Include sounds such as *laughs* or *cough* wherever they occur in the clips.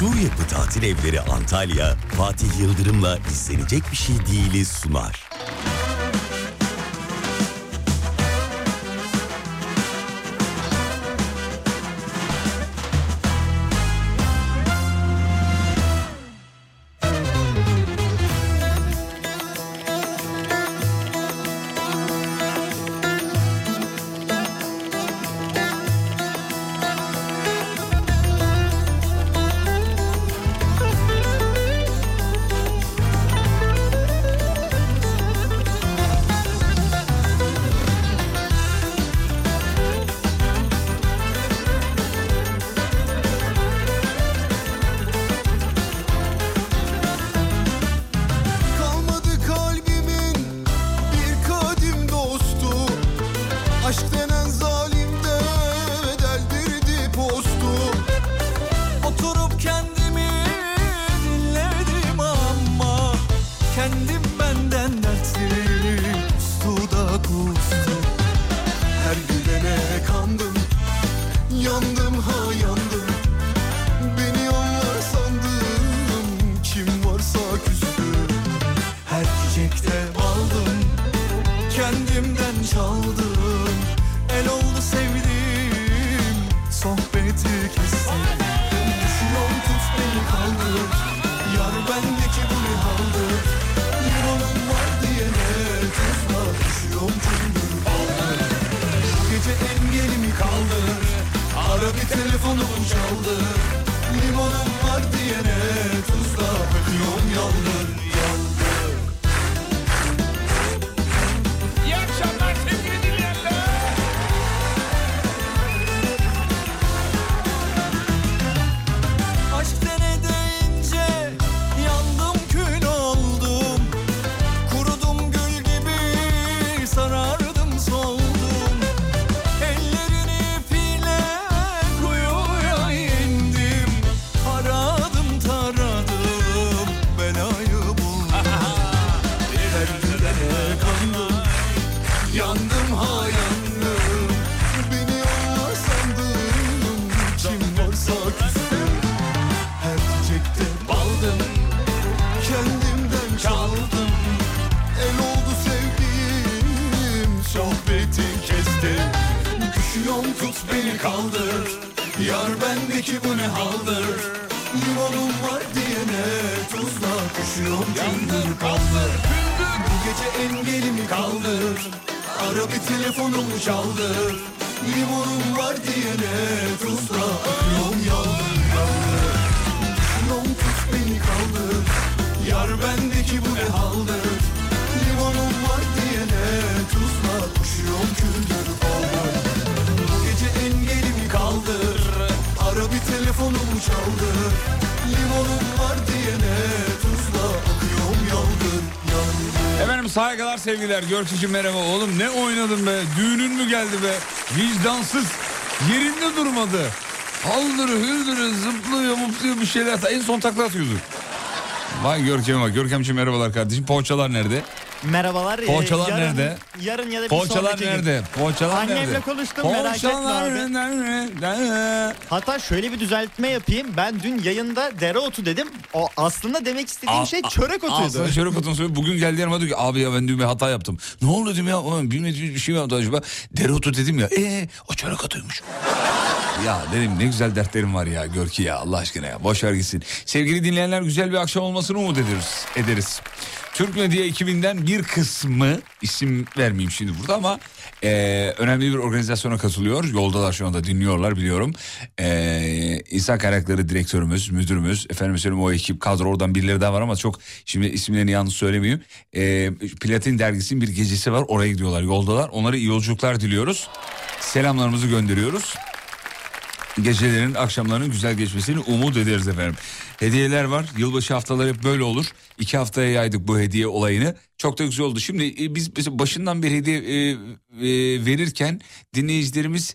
Sur Yapı Tatil Evleri Antalya, Fatih Yıldırım'la izlenecek bir şey değiliz sunar. Beni kaldır. Yar bendeki bu ne haldır? Limonum var diyene Tuzla düşüyorum gündür kaldır. Bu gece engelimi kaldır. Ara bir telefonumu çaldır. Limonum var diyene Tuzla akıyorum yaldır yaldır Düşüyorum tut beni kaldır. Yar bendeki bu ne haldır? Limonum var diyene Tuzla koşuyorum küldür Telefonumu çaldır Limonum var diyene Tuzla akıyorum yaldır Efendim saygılar sevgiler. Görkücüm merhaba. Oğlum ne oynadın be? Düğünün mü geldi be? Vicdansız. Yerinde durmadı. Haldırı hüldürü zıplıyor mutluyor bir şeyler. En son takla atıyordu. Vay Görkem'e bak. Görkemciğim merhabalar kardeşim. Poğaçalar nerede? Merhabalar. ee, Poğaçalar yarın- nerede? Yarın ya da bir Poğaçalar sonraki gün. nerede? Poğaçalar Annemle nerede? konuştum, merak etme Poğaçalar abi. Hatta şöyle bir düzeltme yapayım. Ben dün yayında dereotu dedim. O aslında demek istediğim Aa, şey çörek otuydu. Aslında çörek otunu söylüyor. Bugün geldi yanıma diyor ki abi ya ben dün bir hata yaptım. Ne oldu dedim ya Ulan bilmediğimiz bir şey mi yaptı acaba? Dereotu dedim ya. Ee o çörek otuymuş. *laughs* ya dedim ne güzel dertlerim var ya Görki ya Allah aşkına ya. Boş ver gitsin. Sevgili dinleyenler güzel bir akşam olmasını umut ederiz. ederiz. Türk Medya ekibinden bir kısmı isim vermeyeyim şimdi burada ama e, önemli bir organizasyona katılıyor. Yoldalar şu anda dinliyorlar biliyorum. E, İnsan Kaynakları Direktörümüz, müdürümüz, efendim söyleyeyim o ekip kadro oradan birileri daha var ama çok şimdi isimlerini yalnız söylemeyeyim. E, Platin dergisinin bir gecesi var oraya gidiyorlar yoldalar. Onlara iyi yolculuklar diliyoruz. Selamlarımızı gönderiyoruz. Gecelerin, akşamların güzel geçmesini umut ederiz efendim. Hediyeler var. Yılbaşı haftaları hep böyle olur. İki haftaya yaydık bu hediye olayını. Çok da güzel oldu. Şimdi e, biz başından bir hediye e, e, verirken dinleyicilerimiz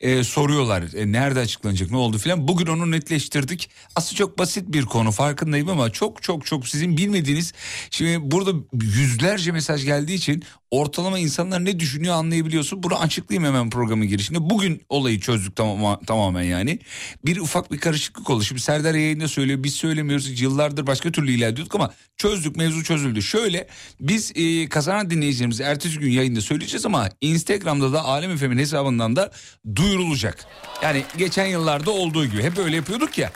e, soruyorlar. E, nerede açıklanacak ne oldu filan. Bugün onu netleştirdik. Aslında çok basit bir konu farkındayım ama çok çok çok sizin bilmediğiniz. Şimdi burada yüzlerce mesaj geldiği için ortalama insanlar ne düşünüyor anlayabiliyorsun. Bunu açıklayayım hemen programın girişinde. Bugün olayı çözdük tamam, tamamen yani. Bir ufak bir karışıklık oldu. Şimdi Serdar yayında söylüyor biz söylemiyoruz. Yıllardır başka türlü ilerliyorduk ama çözdük mevzu çözüldü. Şöyle biz e, kazanan dinleyicilerimizi ertesi gün yayında söyleyeceğiz ama Instagram'da da Alem Efem'in hesabından da duyurulacak. Yani geçen yıllarda olduğu gibi hep öyle yapıyorduk ya.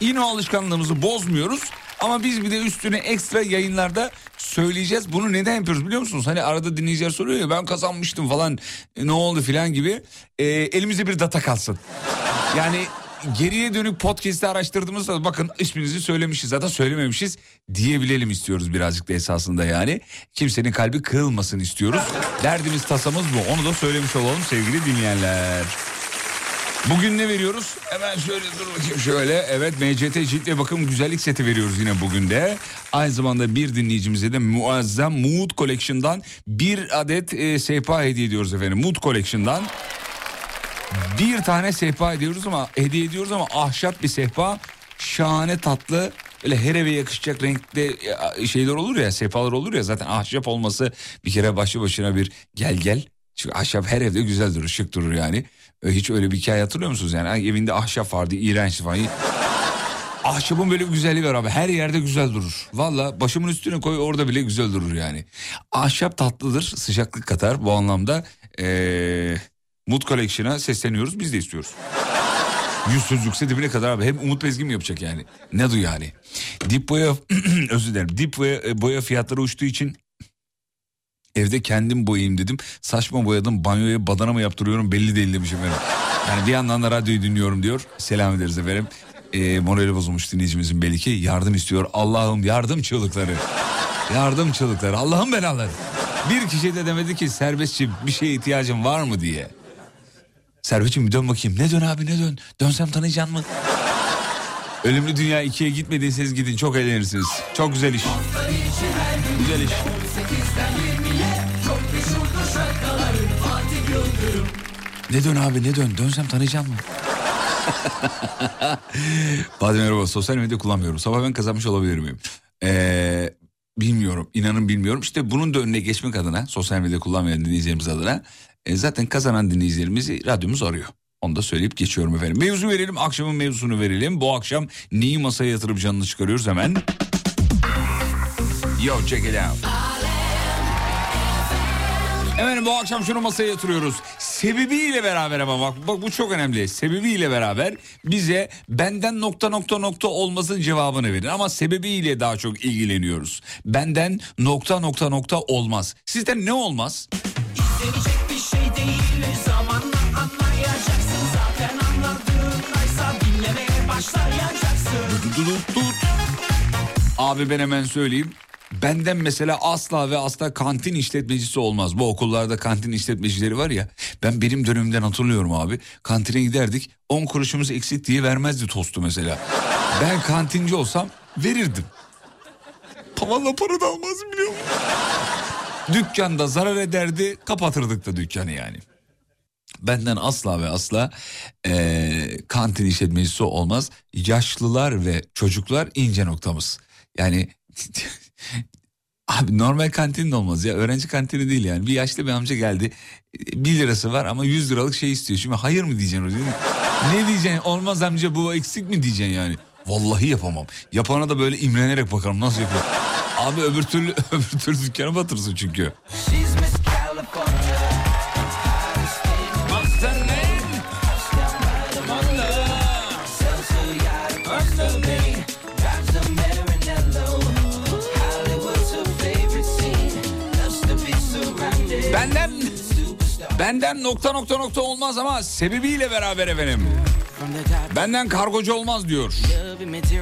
Yine o alışkanlığımızı bozmuyoruz. Ama biz bir de üstüne ekstra yayınlarda söyleyeceğiz. Bunu neden yapıyoruz biliyor musunuz? Hani arada dinleyiciler soruyor ya ben kazanmıştım falan e, ne oldu filan gibi. E, elimizde bir data kalsın. Yani geriye dönük podcast'i araştırdığımızda bakın isminizi söylemişiz zaten söylememişiz diyebilelim istiyoruz birazcık da esasında yani. Kimsenin kalbi kırılmasın istiyoruz. Derdimiz tasamız bu onu da söylemiş olalım sevgili dinleyenler. Bugün ne veriyoruz? Hemen şöyle dur bakayım şöyle. Evet MCT cilt ve bakım güzellik seti veriyoruz yine bugün de. Aynı zamanda bir dinleyicimize de muazzam Mood Collection'dan bir adet e, sehpa hediye ediyoruz efendim. Mood Collection'dan bir tane sehpa ediyoruz ama hediye ediyoruz ama ahşap bir sehpa. Şahane tatlı Öyle her eve yakışacak renkte e, şeyler olur ya sehpalar olur ya zaten ahşap olması bir kere başlı başına bir gel gel. Çünkü ahşap her evde güzel durur şık durur yani. E, hiç öyle bir hikaye hatırlıyor musunuz yani? Evinde ahşap vardı iğrençti falan. Ahşabın böyle bir güzelliği var abi. Her yerde güzel durur. Valla başımın üstüne koy orada bile güzel durur yani. Ahşap tatlıdır. Sıcaklık katar. Bu anlamda ee, Mood Collection'a sesleniyoruz. Biz de istiyoruz. Yüz sözlükse dibine kadar abi. Hep Umut Bezgin mi yapacak yani? Ne du yani? Dip boya *clears throat* özür dilerim. Dip boya, boya fiyatları uçtuğu için Evde kendim boyayayım dedim. Saçma boyadım banyoya badana mı yaptırıyorum belli değil demişim benim. Yani bir yandan da radyoyu dinliyorum diyor. Selam ederiz efendim. E, morali bozulmuş dinleyicimizin belli ki yardım istiyor. Allah'ım yardım çığlıkları. Yardım çığlıkları. Allah'ım belaları. Bir kişi de demedi ki serbestçi bir şeye ihtiyacın var mı diye. Servetçim bir dön bakayım. Ne dön abi ne dön? Dönsem tanıyacaksın mı? Ölümlü Dünya 2'ye gitmediyseniz gidin çok eğlenirsiniz. Çok güzel iş. Güzel iş. Ne dön abi ne dön? Dönsem tanıyacağım mı? *laughs* Bazen merhaba sosyal medya kullanmıyorum. Sabah ben kazanmış olabilir miyim? Ee, bilmiyorum inanın bilmiyorum. İşte bunun da önüne geçmek adına sosyal medya kullanmayan dinleyicilerimiz adına e, zaten kazanan dinleyicilerimizi radyomuz arıyor. Onu da söyleyip geçiyorum efendim. Mevzu verelim akşamın mevzusunu verelim. Bu akşam neyi masaya yatırıp canını çıkarıyoruz hemen. Yo check it out. Hemen bu akşam şunu masaya yatırıyoruz. Sebebiyle beraber ama bak, bak bu çok önemli. Sebebiyle beraber bize benden nokta nokta nokta olmasın cevabını verin. Ama sebebiyle daha çok ilgileniyoruz. Benden nokta nokta nokta olmaz. Sizden ne olmaz? İzlenecek Abi ben hemen söyleyeyim. Benden mesela asla ve asla kantin işletmecisi olmaz. Bu okullarda kantin işletmecileri var ya. Ben benim dönemimden hatırlıyorum abi. Kantine giderdik 10 kuruşumuz eksik diye vermezdi tostu mesela. Ben kantinci olsam verirdim. Valla para da almaz biliyor musun? Dükkanda zarar ederdi kapatırdık da dükkanı yani. Benden asla ve asla eee, kantin işletmecisi olmaz. Yaşlılar ve çocuklar ince noktamız. Yani *laughs* abi normal kantin de olmaz ya öğrenci kantini değil yani. Bir yaşlı bir amca geldi 1 lirası var ama 100 liralık şey istiyor. Şimdi hayır mı diyeceksin o değil? Ne diyeceksin olmaz amca bu eksik mi diyeceksin yani. Vallahi yapamam. Yapana da böyle imrenerek bakarım nasıl yapıyor. Abi öbür türlü *laughs* öbür türlü dükkanı batırsın çünkü. She's benden nokta nokta nokta olmaz ama sebebiyle beraber efendim. Benden kargocu olmaz diyor.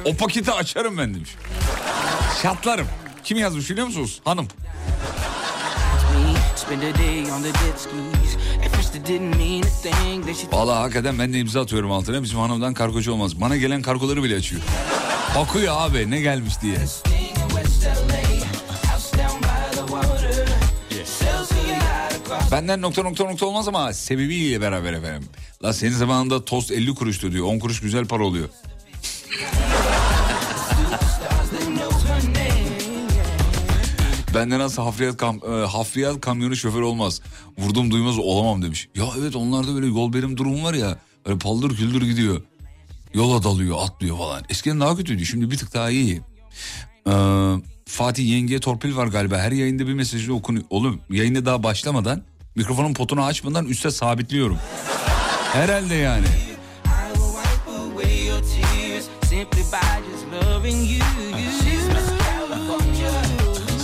O paketi açarım ben demiş. Şatlarım. Kim yazmış biliyor musunuz? Hanım. me. Spend a day on the jet skis. At first it didn't mean a thing. Then she Vallahi hakikaten ben de imza atıyorum altına. Bizim hanımdan kargocu olmaz. Bana gelen kargoları bile açıyor. Bakıyor abi ne gelmiş diye. Benden nokta nokta nokta olmaz ama sebebiyle beraber efendim. La senin zamanında tost 50 kuruştu diyor. 10 kuruş güzel para oluyor. *laughs* Benden nasıl hafriyat, kam, e, hafriyat kamyonu şoförü olmaz. Vurdum duymaz olamam demiş. Ya evet onlarda böyle yol benim durum var ya. Böyle paldır küldür gidiyor. Yola dalıyor atlıyor falan. Eskiden daha kötüydü şimdi bir tık daha iyi. Ee, Fatih yengeye torpil var galiba. Her yayında bir mesajı okunuyor. Oğlum yayında daha başlamadan mikrofonun potunu açmadan üste sabitliyorum. Herhalde yani.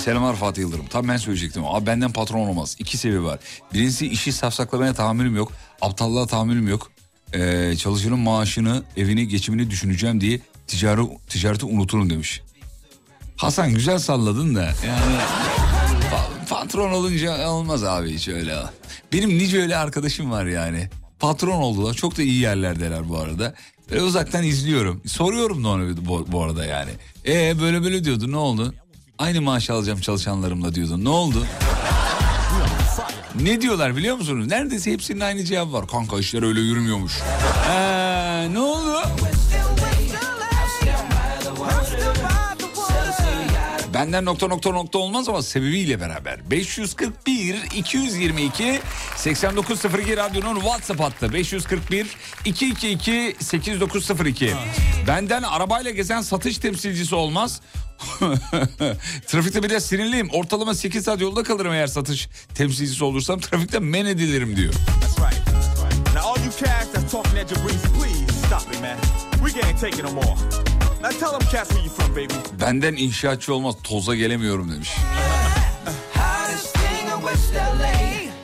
Selamlar Fatih Yıldırım. Tam ben söyleyecektim. Abi benden patron olmaz. İki sebebi var. Birincisi işi safsaklamaya tahammülüm yok. Aptallığa tahammülüm yok. Ee, çalışanın maaşını, evini, geçimini düşüneceğim diye ticari, ticareti unuturum demiş. Hasan güzel salladın da yani patron olunca olmaz abi hiç öyle. Benim nice öyle arkadaşım var yani. Patron oldular. Çok da iyi yerlerdeler bu arada. Ve uzaktan izliyorum. Soruyorum da onu bu, arada yani. E böyle böyle diyordu ne oldu? Aynı maaş alacağım çalışanlarımla diyordu. Ne oldu? Ne diyorlar biliyor musunuz? Neredeyse hepsinin aynı cevabı var. Kanka işler öyle yürümüyormuş. Ee, ne oldu? Benden nokta nokta nokta olmaz ama sebebiyle beraber. 541 222 8902 radyonun WhatsApp hattı. 541 222 8902. Benden arabayla gezen satış temsilcisi olmaz. *laughs* Trafikte biraz sinirliyim. Ortalama 8 saat yolda kalırım eğer satış temsilcisi olursam. Trafikte men edilirim diyor. That's right. That's right. Now, all you cats that's talking at your breeze, please stop it, man. We can't take it no more. Benden inşaatçı olmaz toza gelemiyorum demiş.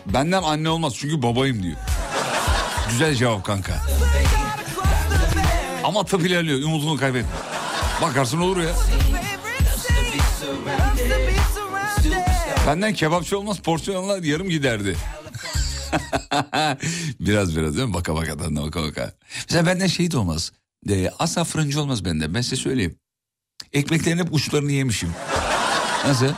Benden anne olmaz çünkü babayım diyor. Güzel cevap kanka. Ama tıp ilerliyor umudunu kaybetme. Bakarsın olur ya. Benden kebapçı olmaz porsiyonlar yarım giderdi. *laughs* biraz biraz değil mi? Baka baka tadına baka baka. Mesela benden şey olmaz. De, asla fırıncı olmaz benden. Ben size söyleyeyim. Ekmeklerin hep uçlarını yemişim. Nasıl?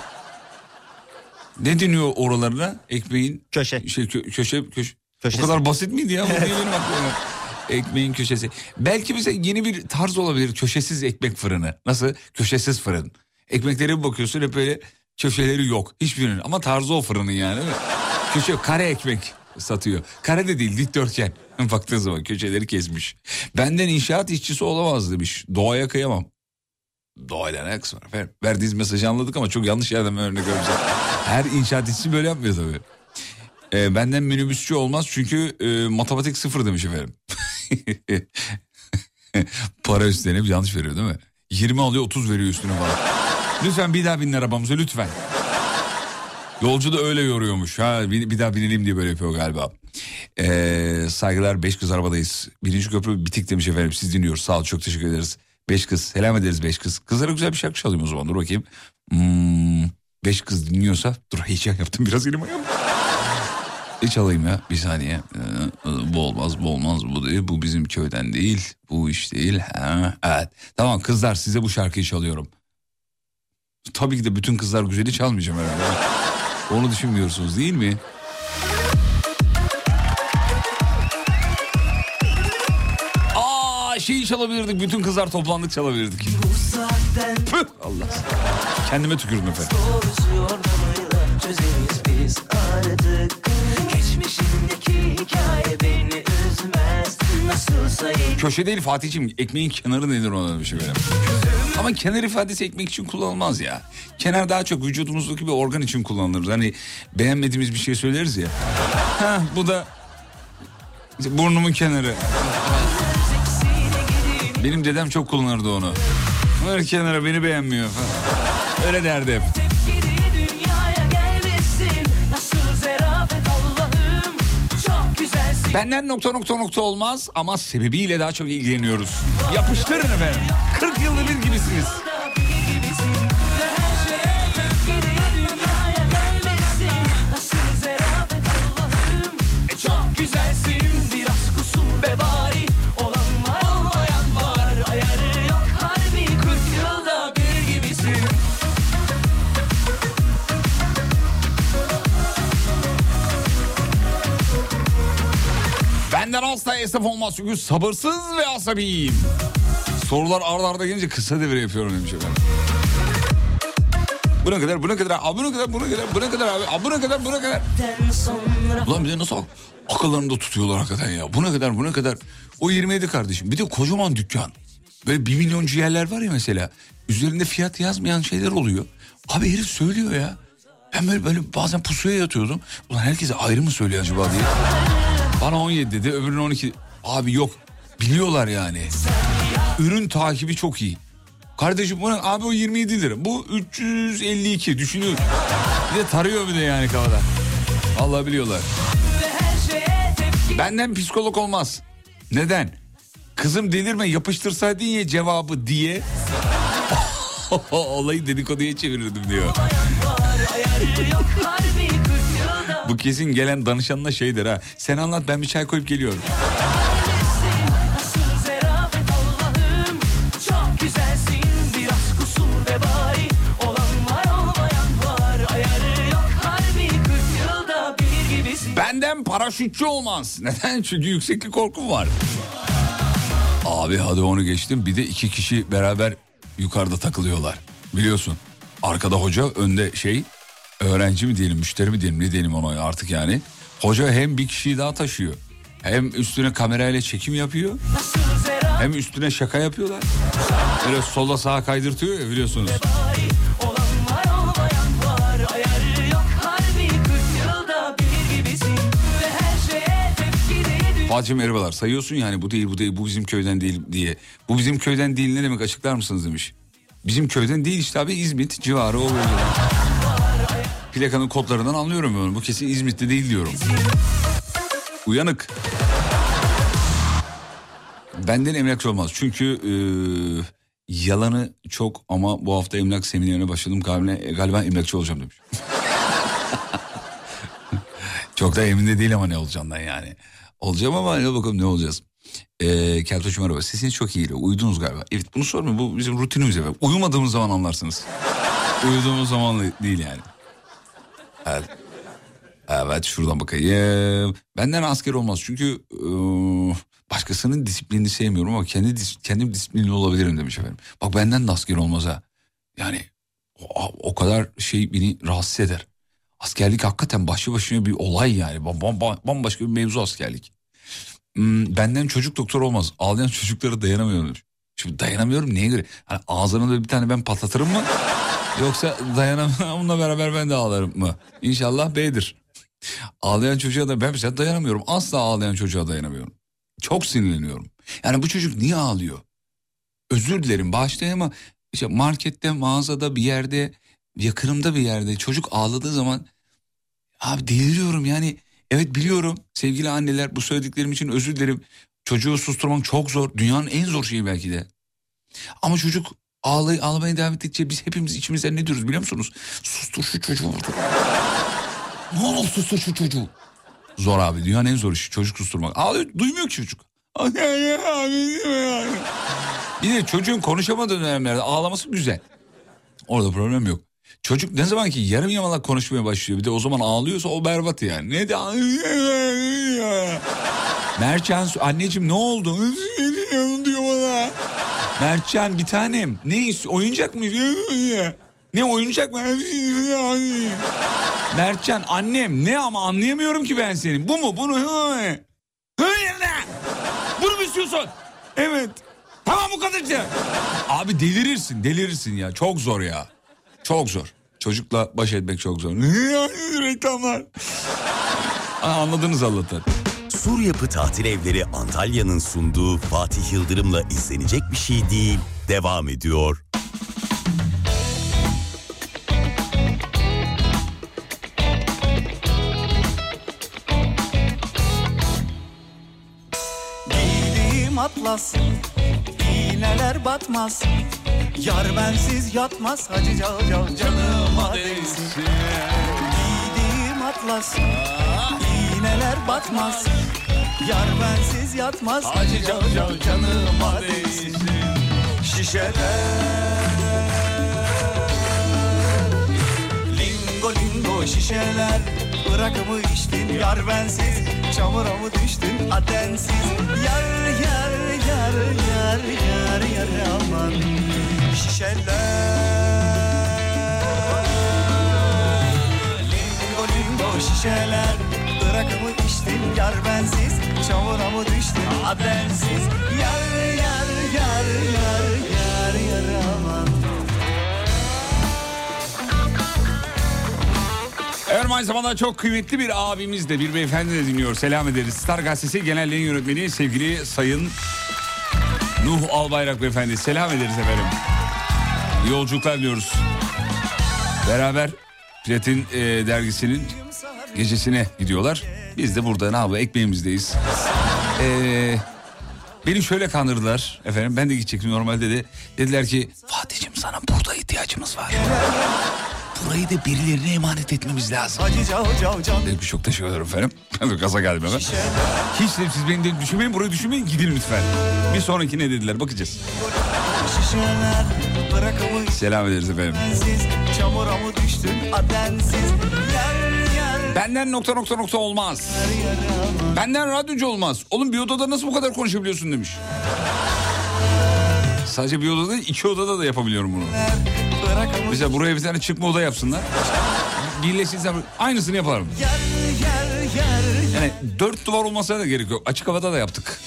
Ne deniyor oralarına? Ekmeğin Köşe. şey kö- köşe köşe. Köşesi. O kadar basit miydi ya? Bu niye benim aklıma? *laughs* Ekmeğin köşesi. Belki bize yeni bir tarz olabilir. Köşesiz ekmek fırını. Nasıl? Köşesiz fırın. Ekmeklere bir bakıyorsun hep böyle köşeleri yok. Hiçbirinin. Ama tarzı o fırının yani? Köşe kare ekmek satıyor. Kare de değil dikdörtgen. *laughs* Baktığın zaman köşeleri kesmiş. Benden inşaat işçisi olamaz demiş. Doğaya kıyamam. Doğayla ne alakası var efendim? Verdiğiniz mesajı anladık ama çok yanlış yerden ben örnek vereceğim. Her inşaat işçisi böyle yapmıyor tabii. Ee, benden minibüsçü olmaz çünkü e, matematik sıfır demiş efendim. *laughs* Para üstlenip yanlış veriyor değil mi? 20 alıyor 30 veriyor üstüne falan. Lütfen bir daha binin arabamıza lütfen. Yolcu da öyle yoruyormuş. Ha bir, bir daha binelim diye böyle yapıyor galiba. Ee, saygılar beş kız arabadayız. Birinci köprü bitik demiş efendim. Siz dinliyoruz. Sağ ol çok teşekkür ederiz. Beş kız. Selam ederiz beş kız. Kızlara güzel bir şarkı çalayım o zaman. Dur bakayım. Hmm, beş kız dinliyorsa. Dur heyecan yaptım biraz elim ayağım. Ne çalayım ya bir saniye. Ee, bu olmaz bu olmaz bu değil. Bu bizim köyden değil. Bu iş değil. Ha, evet. Tamam kızlar size bu şarkıyı çalıyorum. Tabii ki de bütün kızlar güzeli çalmayacağım herhalde. Onu düşünmüyorsunuz değil mi? Aa şeyi çalabilirdik. Bütün kızlar toplandık çalabilirdik. Püh, Allah. Kendime tükürdüm efendim. Köşe değil Fatih'ciğim ekmeğin kenarı denir ona bir şey böyle. Ama kenar ifadesi ekmek için kullanılmaz ya. Kenar daha çok vücudumuzdaki bir organ için kullanılır. Hani beğenmediğimiz bir şey söyleriz ya. Ha bu da burnumun kenarı. Benim dedem çok kullanırdı onu. Ver kenara beni beğenmiyor falan. Öyle derdi hep. Benden nokta nokta nokta olmaz ama sebebiyle daha çok ilgileniyoruz. Yapıştırın efendim. 40 yılda bir gibisiniz. Benden asla esnaf olmaz çünkü sabırsız ve asabiyim. Sorular arda arda gelince kısa devre yapıyorum demiş efendim. Buna kadar, buna kadar, buna kadar, buna kadar, buna kadar abi, buna kadar, buna kadar. Ulan bir de nasıl akıllarında tutuyorlar hakikaten ya. Buna kadar, buna kadar. O 27 kardeşim. Bir de kocaman dükkan. Böyle bir milyoncu yerler var ya mesela. Üzerinde fiyat yazmayan şeyler oluyor. Abi herif söylüyor ya. Ben böyle, böyle bazen pusuya yatıyordum. Ulan herkese ayrı mı söylüyor acaba diye. Bana 17 dedi öbürüne 12. Abi yok biliyorlar yani. Ürün takibi çok iyi. Kardeşim buna abi o 27 lira. Bu 352 düşünüyor. Bir de tarıyor bir de yani kafada. Allah biliyorlar. Benden psikolog olmaz. Neden? Kızım delirme yapıştırsaydın ya cevabı diye. *laughs* Olayı dedikoduya çevirirdim diyor. *laughs* Bu kesin gelen danışanına şey der ha. Sen anlat ben bir çay koyup geliyorum. Nasıl zerafet Allah'ım Çok güzelsin biraz kusur ve bari Olan var olmayan var Ayarı yok harbi 40 yılda bir gibisin Benden paraşütçü olmaz. *laughs* Neden? Çünkü yükseklik korkum var. Abi hadi onu geçtim. Bir de iki kişi beraber yukarıda takılıyorlar. Biliyorsun. Arkada hoca, önde şey öğrenci mi diyelim, müşteri mi diyelim, ne diyelim ona artık yani. Hoca hem bir kişiyi daha taşıyor. Hem üstüne kamerayla çekim yapıyor. Hem üstüne şaka yapıyorlar. Böyle sola sağa kaydırtıyor ya biliyorsunuz. bari Olan var olmayan var Ayarı yok harbi 40 yılda bir gibisin Ve her şeye tepki değil Fatih merhabalar sayıyorsun yani bu değil bu değil bu bizim köyden değil diye. Bu bizim köyden değil ne demek açıklar mısınız demiş. Bizim köyden değil işte abi İzmit civarı o bölgeden. Plakanın kodlarından anlıyorum ben onu. Bu kesin İzmit'te değil diyorum. Uyanık. Benden emlakçı olmaz. Çünkü eee, yalanı çok ama bu hafta emlak seminerine başladım. Galiba, galiba emlakçı olacağım demiş. *laughs* Çok da emin de değil ama ne olacağından yani. Olacağım ama hadi bakalım ne olacağız. Ee, Keltoş merhaba. Sesiniz çok iyi. Uyudunuz galiba. Evet bunu sormayın. Bu bizim rutinimiz. efendim. Uyumadığımız zaman anlarsınız. *laughs* Uyuduğumuz zaman değil yani. Evet. Evet şuradan bakayım. Benden asker olmaz çünkü e, başkasının disiplinini sevmiyorum ama kendi kendim disiplinli olabilirim demiş efendim. Bak benden de asker olmaz ha. Yani o, o kadar şey beni rahatsız eder. Askerlik hakikaten başlı başına bir olay yani. Bam- bam- bam- Bambaşka bir mevzu askerlik. Hmm, benden çocuk doktor olmaz. Ağlayan çocuklara dayanamıyorum. Şimdi dayanamıyorum neye göre? Hani ağzına da bir tane ben patlatırım mı? Yoksa dayanamam onunla beraber ben de ağlarım mı? İnşallah B'dir. Ağlayan çocuğa da ben mesela dayanamıyorum. Asla ağlayan çocuğa dayanamıyorum. Çok sinirleniyorum. Yani bu çocuk niye ağlıyor? Özür dilerim bağışlayın ama işte markette, mağazada bir yerde, yakınımda bir yerde çocuk ağladığı zaman abi deliriyorum yani. Evet biliyorum sevgili anneler bu söylediklerim için özür dilerim. Çocuğu susturmak çok zor. Dünyanın en zor şeyi belki de. Ama çocuk ağlay ağlamaya devam ettikçe biz hepimiz içimizden ne diyoruz biliyor musunuz? Sustur şu çocuğu ne olur sustur şu çocuğu. Zor abi dünyanın en zor işi çocuk susturmak. Ağlıyor duymuyor ki çocuk. Bir de çocuğun konuşamadığı dönemlerde ağlaması güzel. Orada problem yok. Çocuk ne zaman ki yarım yamalak konuşmaya başlıyor bir de o zaman ağlıyorsa o berbat yani. Ne de Mertcan anneciğim ne oldu? Mertcan bir tanem ne ist- oyuncak mı? *laughs* Ne oyuncak mı? *laughs* Mertcan annem ne ama anlayamıyorum ki ben seni. Bu mu? Bunu? Bunu mu istiyorsun? Evet. Tamam bu kadarcı. Abi delirirsin delirirsin ya. Çok zor ya. Çok zor. Çocukla baş etmek çok zor. *laughs* Reklamlar. Anladınız Allah'tan. Sur Yapı Tatil Evleri Antalya'nın sunduğu Fatih Yıldırım'la izlenecek bir şey değil devam ediyor. Giydiğim atlas iğneler batmaz. Yar bensiz yatmaz Hacı cal cal canıma değsin. Giydiğim atlas neler batmaz. Yar bensiz yatmaz. Acı can can canıma değsin Şişeler. Lingo lingo şişeler. Bırakımı içtin. Yar bensiz. Çamura mı düştün? Atensiz. Yar yar yar yar yar yar aman. Şişeler. Lingo lingo şişeler yar bensiz Çamura mı düştün habersiz Yar yar yar yar yar yar aman Efendim aynı zamanda çok kıymetli bir abimiz de bir beyefendi de dinliyor. Selam ederiz. Star Gazetesi Genel Yayın Yönetmeni sevgili Sayın Nuh Albayrak Beyefendi. Selam ederiz efendim. Yolculuklar diyoruz. Beraber Platin e, dergisinin gecesine gidiyorlar. Biz de burada ne yapalım ekmeğimizdeyiz. Ee, beni şöyle kandırdılar efendim ben de gidecektim normalde de. Dediler ki Fatih'cim sana burada ihtiyacımız var. Burayı da birilerine emanet etmemiz lazım. Dedim çok teşekkür ederim efendim. *laughs* Gaza geldim hemen. Hiç de siz beni de düşünmeyin burayı düşünmeyin gidin lütfen. Bir sonraki ne dediler bakacağız. Selam ederiz efendim. Çamura mı düştün adensiz yar Benden nokta nokta nokta olmaz. Benden radyocu olmaz. Oğlum bir odada nasıl bu kadar konuşabiliyorsun demiş. Sadece bir odada değil iki odada da yapabiliyorum bunu. Mesela buraya bir tane çıkma oda yapsınlar. Birleştirsem aynısını yaparım. Yani dört duvar olmasına da gerek yok. Açık havada da yaptık.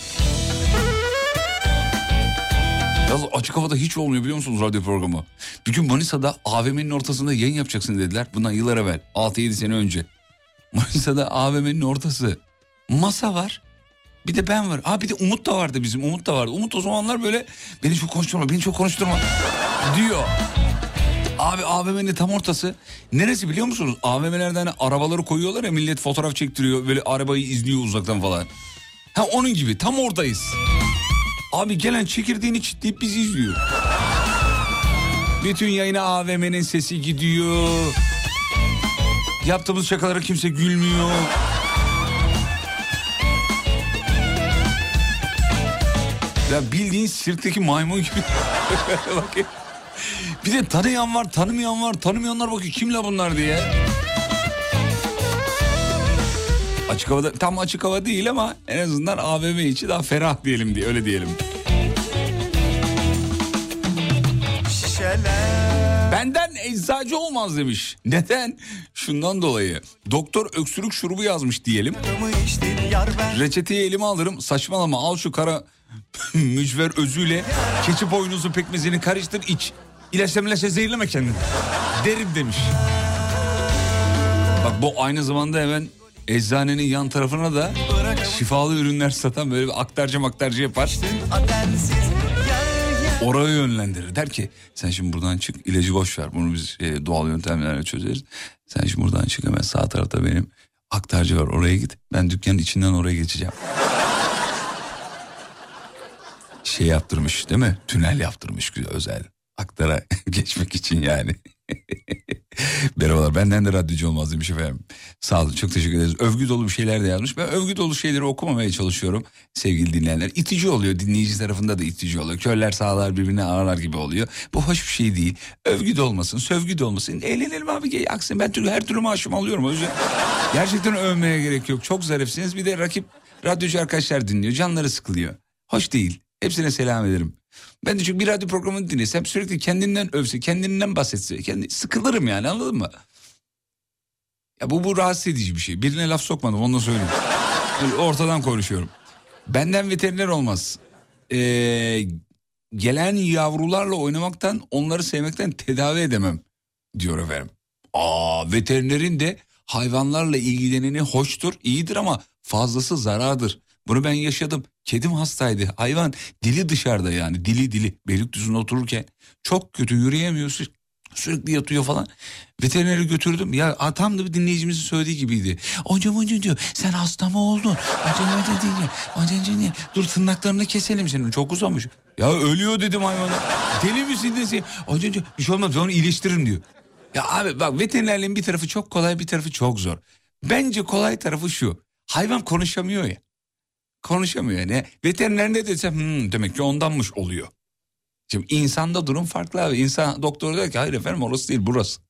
Yalnız açık havada hiç olmuyor biliyor musunuz radyo programı? Bir gün Manisa'da AVM'nin ortasında yayın yapacaksın dediler. Bundan yıllar evvel 6-7 sene önce. Manisa'da AVM'nin ortası. Masa var. Bir de ben var. Ha bir de Umut da vardı bizim. Umut da vardı. Umut o zamanlar böyle beni çok konuşturma, beni çok konuşturma diyor. Abi AVM'nin tam ortası. Neresi biliyor musunuz? AVM'lerden hani arabaları koyuyorlar ya millet fotoğraf çektiriyor. Böyle arabayı izliyor uzaktan falan. Ha onun gibi tam oradayız. Abi gelen çekirdeğini çitleyip bizi izliyor. Bütün yayına AVM'nin sesi gidiyor. Yaptığımız şakalara kimse gülmüyor. Ya bildiğin sirkteki maymun gibi. *laughs* Bak. Bir de tanıyan var, tanımayan var. Tanımayanlar bakıyor kimle bunlar diye. Açık havada tam açık hava değil ama en azından AVM içi daha ferah diyelim diye öyle diyelim. şişeler Benden eczacı olmaz demiş. *laughs* Neden? Şundan dolayı. Doktor öksürük şurubu yazmış diyelim. Reçeteyi elime alırım. Saçmalama al şu kara *laughs* mücver özüyle keçi boynuzu pekmezini karıştır iç. İlaçla milaçla zehirleme kendini. Derim demiş. Bak bu aynı zamanda hemen eczanenin yan tarafına da şifalı ürünler satan böyle bir aktarcı maktarcı yapar. Oraya yönlendirir. Der ki sen şimdi buradan çık ilacı boş ver. Bunu biz e, doğal yöntemlerle çözeriz. Sen şimdi buradan çık hemen sağ tarafta benim aktarcı var oraya git. Ben dükkanın içinden oraya geçeceğim. Şey yaptırmış değil mi? Tünel yaptırmış özel. Aktara *laughs* geçmek için yani. *laughs* Merhabalar benden de radyocu olmaz demiş efendim. Sağ olun çok teşekkür ederiz. Övgü dolu bir şeyler de yazmış. Ben övgü dolu şeyleri okumamaya çalışıyorum sevgili dinleyenler. İtici oluyor dinleyici tarafında da itici oluyor. Körler sağlar birbirine ağırlar gibi oluyor. Bu hoş bir şey değil. Övgü de olmasın sövgü de olmasın. Eğlenelim abi aksın ben her türlü maaşımı alıyorum. O yüzden gerçekten övmeye gerek yok. Çok zarifsiniz bir de rakip radyocu arkadaşlar dinliyor. Canları sıkılıyor. Hoş değil. Hepsine selam ederim. Ben de çünkü bir radyo programını dinlesem sürekli kendinden övse, kendinden bahsetse, kendi sıkılırım yani anladın mı? Ya bu bu rahatsız edici bir şey. Birine laf sokmadım onu söyleyeyim. Öyle ortadan konuşuyorum. Benden veteriner olmaz. Ee, gelen yavrularla oynamaktan, onları sevmekten tedavi edemem diyor efendim. Aa veterinerin de hayvanlarla ilgileneni hoştur, iyidir ama fazlası zarardır. Bunu ben yaşadım. Kedim hastaydı. Hayvan dili dışarıda yani. Dili dili. Beylikdüzü'nde otururken çok kötü yürüyemiyor. Sü- Sürekli yatıyor falan. Veterinere götürdüm. Ya tam da bir dinleyicimizin söylediği gibiydi. Hocam hocam diyor sen hasta mı oldun? Hocam hocam değil. Hocam değil. Dur tırnaklarını keselim senin. Çok uzamış. Ya ölüyor dedim hayvana. Deli misin desin. Hocam bir şey olmaz ben onu iyileştiririm diyor. Ya abi bak veterinerliğin bir tarafı çok kolay bir tarafı çok zor. Bence kolay tarafı şu. Hayvan konuşamıyor ya. Konuşamıyor yani. Veteriner ne desem "Hmm, demek ki ondanmış oluyor. Şimdi insanda durum farklı abi. İnsan doktor diyor ki hayır efendim orası değil burası.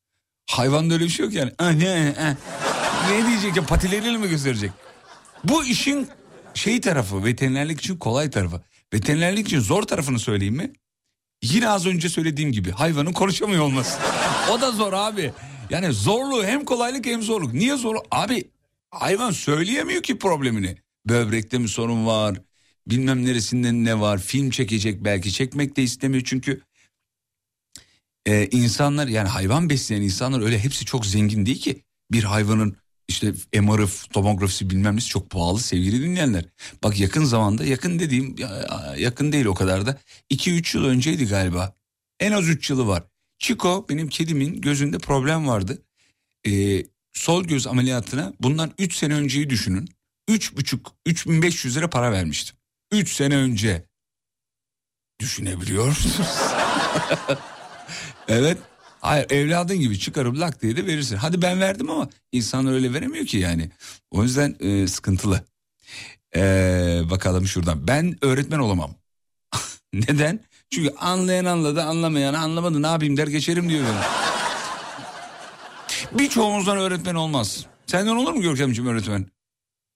Hayvanda öyle bir şey yok yani. Ne, ah. ne diyecek ya patileriyle mi gösterecek? Bu işin şey tarafı veterinerlik için kolay tarafı. Veterinerlik için zor tarafını söyleyeyim mi? Yine az önce söylediğim gibi hayvanın konuşamıyor olması. *laughs* o da zor abi. Yani zorluğu hem kolaylık hem zorluk. Niye zor? Abi hayvan söyleyemiyor ki problemini. Böbrekte mi sorun var? Bilmem neresinde ne var? Film çekecek belki. Çekmek de istemiyor çünkü e, insanlar yani hayvan besleyen insanlar öyle hepsi çok zengin değil ki. Bir hayvanın işte MR'ı, tomografisi bilmem nesi çok pahalı sevgili dinleyenler. Bak yakın zamanda yakın dediğim ya- yakın değil o kadar da 2-3 yıl önceydi galiba. En az 3 yılı var. Chico benim kedimin gözünde problem vardı. Ee, sol göz ameliyatına bundan 3 sene önceyi düşünün. 3,5 3500 lira para vermiştim. 3 sene önce. Düşünebiliyor musunuz? *laughs* evet. Hayır evladın gibi çıkarıp lak diye de verirsin. Hadi ben verdim ama insan öyle veremiyor ki yani. O yüzden e, sıkıntılı. Ee, bakalım şuradan. Ben öğretmen olamam. *laughs* Neden? Çünkü anlayan anladı anlamayan anlamadı ne yapayım der geçerim diyor benim. Birçoğumuzdan öğretmen olmaz. Senden olur mu Görkemciğim öğretmen?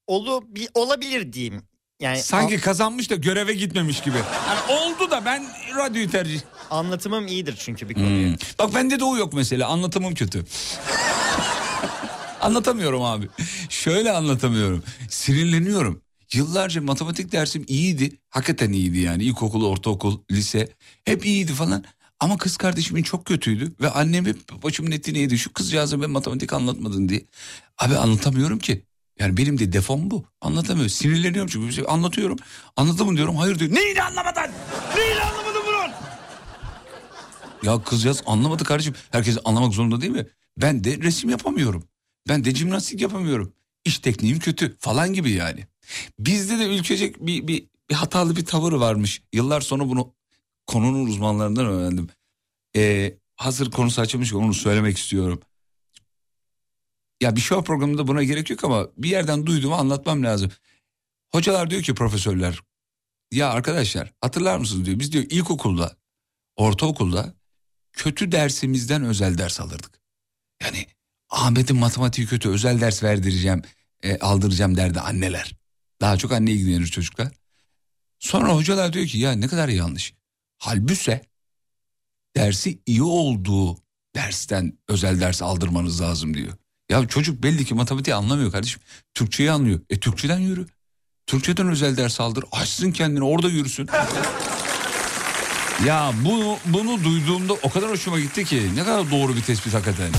Olu, bir, olabilir diyeyim. Yani Sanki kazanmış da göreve gitmemiş gibi. Yani oldu da ben radyoyu tercih. an- anlatımım iyidir çünkü bir konuyu. Hmm. Bak bende de o yok mesela anlatımım kötü. Anlatamıyorum abi. Şöyle anlatamıyorum. Sinirleniyorum. Yıllarca matematik dersim iyiydi. Hakikaten iyiydi yani. İlkokul, ortaokul, lise. Hep iyiydi falan. Ama kız kardeşimin çok kötüydü. Ve annem hep başımın etini yedi. Şu kızcağıza ben matematik anlatmadın diye. Abi anlatamıyorum ki. Yani benim de defom bu. Anlatamıyorum. Sinirleniyorum çünkü şey anlatıyorum. Mı diyorum. Hayır diyor. Neyini anlamadın? Neyini anlamadın bunun? Ya kızcağız anlamadı kardeşim. Herkes anlamak zorunda değil mi? Ben de resim yapamıyorum. Ben de jimnastik yapamıyorum. İş tekniğim kötü falan gibi yani. Bizde de ülkecek bir, bir, bir hatalı bir tavır varmış. Yıllar sonra bunu konunun uzmanlarından öğrendim. Ee, hazır konusu açılmış onu söylemek istiyorum. Ya bir show programında buna gerek yok ama bir yerden duyduğumu anlatmam lazım. Hocalar diyor ki profesörler ya arkadaşlar hatırlar mısınız diyor biz diyor ilkokulda ortaokulda kötü dersimizden özel ders alırdık. Yani Ahmet'in matematiği kötü özel ders verdireceğim e, aldıracağım derdi anneler. Daha çok anne ilgilenir çocuklar. Sonra hocalar diyor ki ya ne kadar yanlış. Halbüse dersi iyi olduğu dersten özel ders aldırmanız lazım diyor. Ya çocuk belli ki matematiği anlamıyor kardeşim. Türkçeyi anlıyor. E Türkçeden yürü. Türkçeden özel ders aldır. Açsın kendini orada yürüsün. ya bunu, bunu duyduğumda o kadar hoşuma gitti ki. Ne kadar doğru bir tespit hakikaten.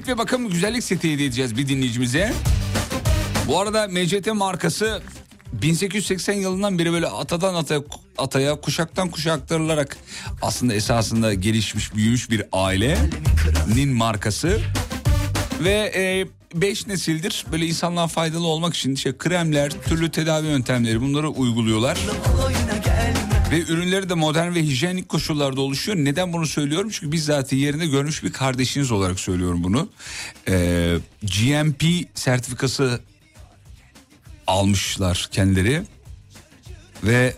Cilt ve bakım güzellik seti hediye edeceğiz bir dinleyicimize. Bu arada MCT markası 1880 yılından beri böyle atadan ataya, ataya kuşaktan kuşağa aktarılarak aslında esasında gelişmiş büyümüş bir ailenin markası. Ve 5 nesildir böyle insanlığa faydalı olmak için işte kremler, türlü tedavi yöntemleri bunları uyguluyorlar. Ve ürünleri de modern ve hijyenik koşullarda oluşuyor. Neden bunu söylüyorum? Çünkü bizzat yerinde görmüş bir kardeşiniz olarak söylüyorum bunu. Ee, GMP sertifikası almışlar kendileri. Ve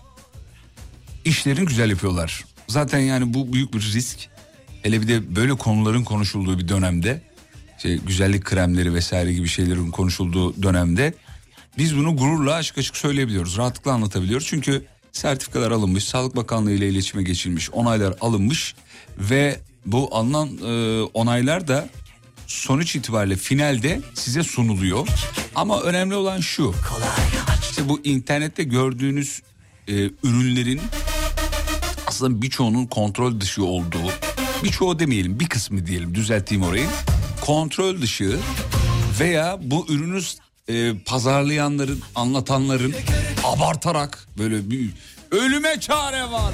işlerini güzel yapıyorlar. Zaten yani bu büyük bir risk. Hele bir de böyle konuların konuşulduğu bir dönemde... işte güzellik kremleri vesaire gibi şeylerin konuşulduğu dönemde... Biz bunu gururla açık açık söyleyebiliyoruz. Rahatlıkla anlatabiliyoruz. Çünkü sertifikalar alınmış, Sağlık Bakanlığı ile iletişime geçilmiş, onaylar alınmış ve bu alınan e, onaylar da sonuç itibariyle finalde size sunuluyor. Ama önemli olan şu. İşte bu internette gördüğünüz e, ürünlerin aslında birçoğunun kontrol dışı olduğu, birçoğu demeyelim bir kısmı diyelim düzelteyim orayı. Kontrol dışı veya bu ürünü e, pazarlayanların, anlatanların abartarak böyle bir ölüme çare var.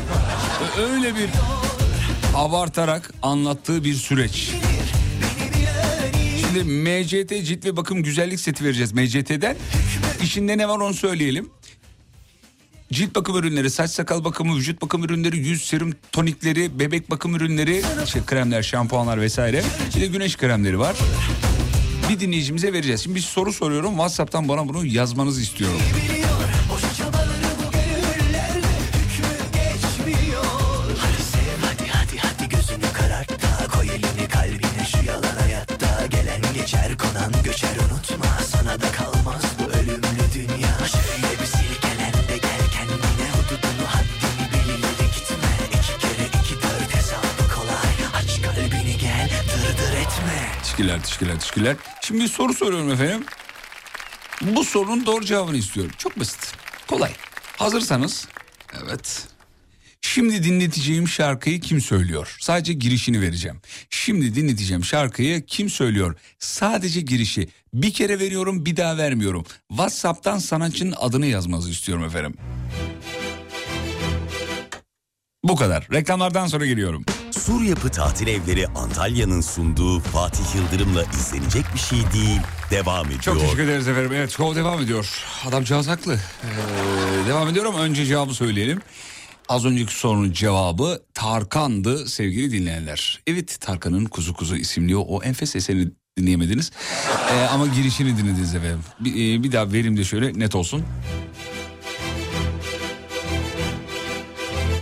Öyle bir abartarak anlattığı bir süreç. Şimdi MCT cilt ve bakım güzellik seti vereceğiz MCT'den. İçinde ne var onu söyleyelim. Cilt bakım ürünleri, saç sakal bakımı, vücut bakım ürünleri, yüz serum tonikleri, bebek bakım ürünleri, işte kremler, şampuanlar vesaire. Bir de güneş kremleri var. Bir dinleyicimize vereceğiz. Şimdi bir soru soruyorum. WhatsApp'tan bana bunu yazmanızı istiyorum. Teşekkürler, teşekkürler, teşekkürler. Şimdi bir soru soruyorum efendim. Bu sorunun doğru cevabını istiyorum. Çok basit, kolay. Hazırsanız, evet. Şimdi dinleteceğim şarkıyı kim söylüyor? Sadece girişini vereceğim. Şimdi dinleteceğim şarkıyı kim söylüyor? Sadece girişi. Bir kere veriyorum, bir daha vermiyorum. WhatsApp'tan sanatçının adını yazmanızı istiyorum efendim. Bu kadar. Reklamlardan sonra geliyorum. Sur Yapı Tatil Evleri Antalya'nın sunduğu Fatih Yıldırım'la izlenecek bir şey değil. Devam ediyor. Çok teşekkür ederiz efendim. Evet show devam ediyor. Adamcağız haklı. Ee, devam ediyorum. Önce cevabı söyleyelim. Az önceki sorunun cevabı Tarkan'dı sevgili dinleyenler. Evet Tarkan'ın Kuzu Kuzu isimli o, enfes eserini dinleyemediniz. Ee, ama girişini dinlediniz efendim. Bir, e, bir daha verim de şöyle net olsun.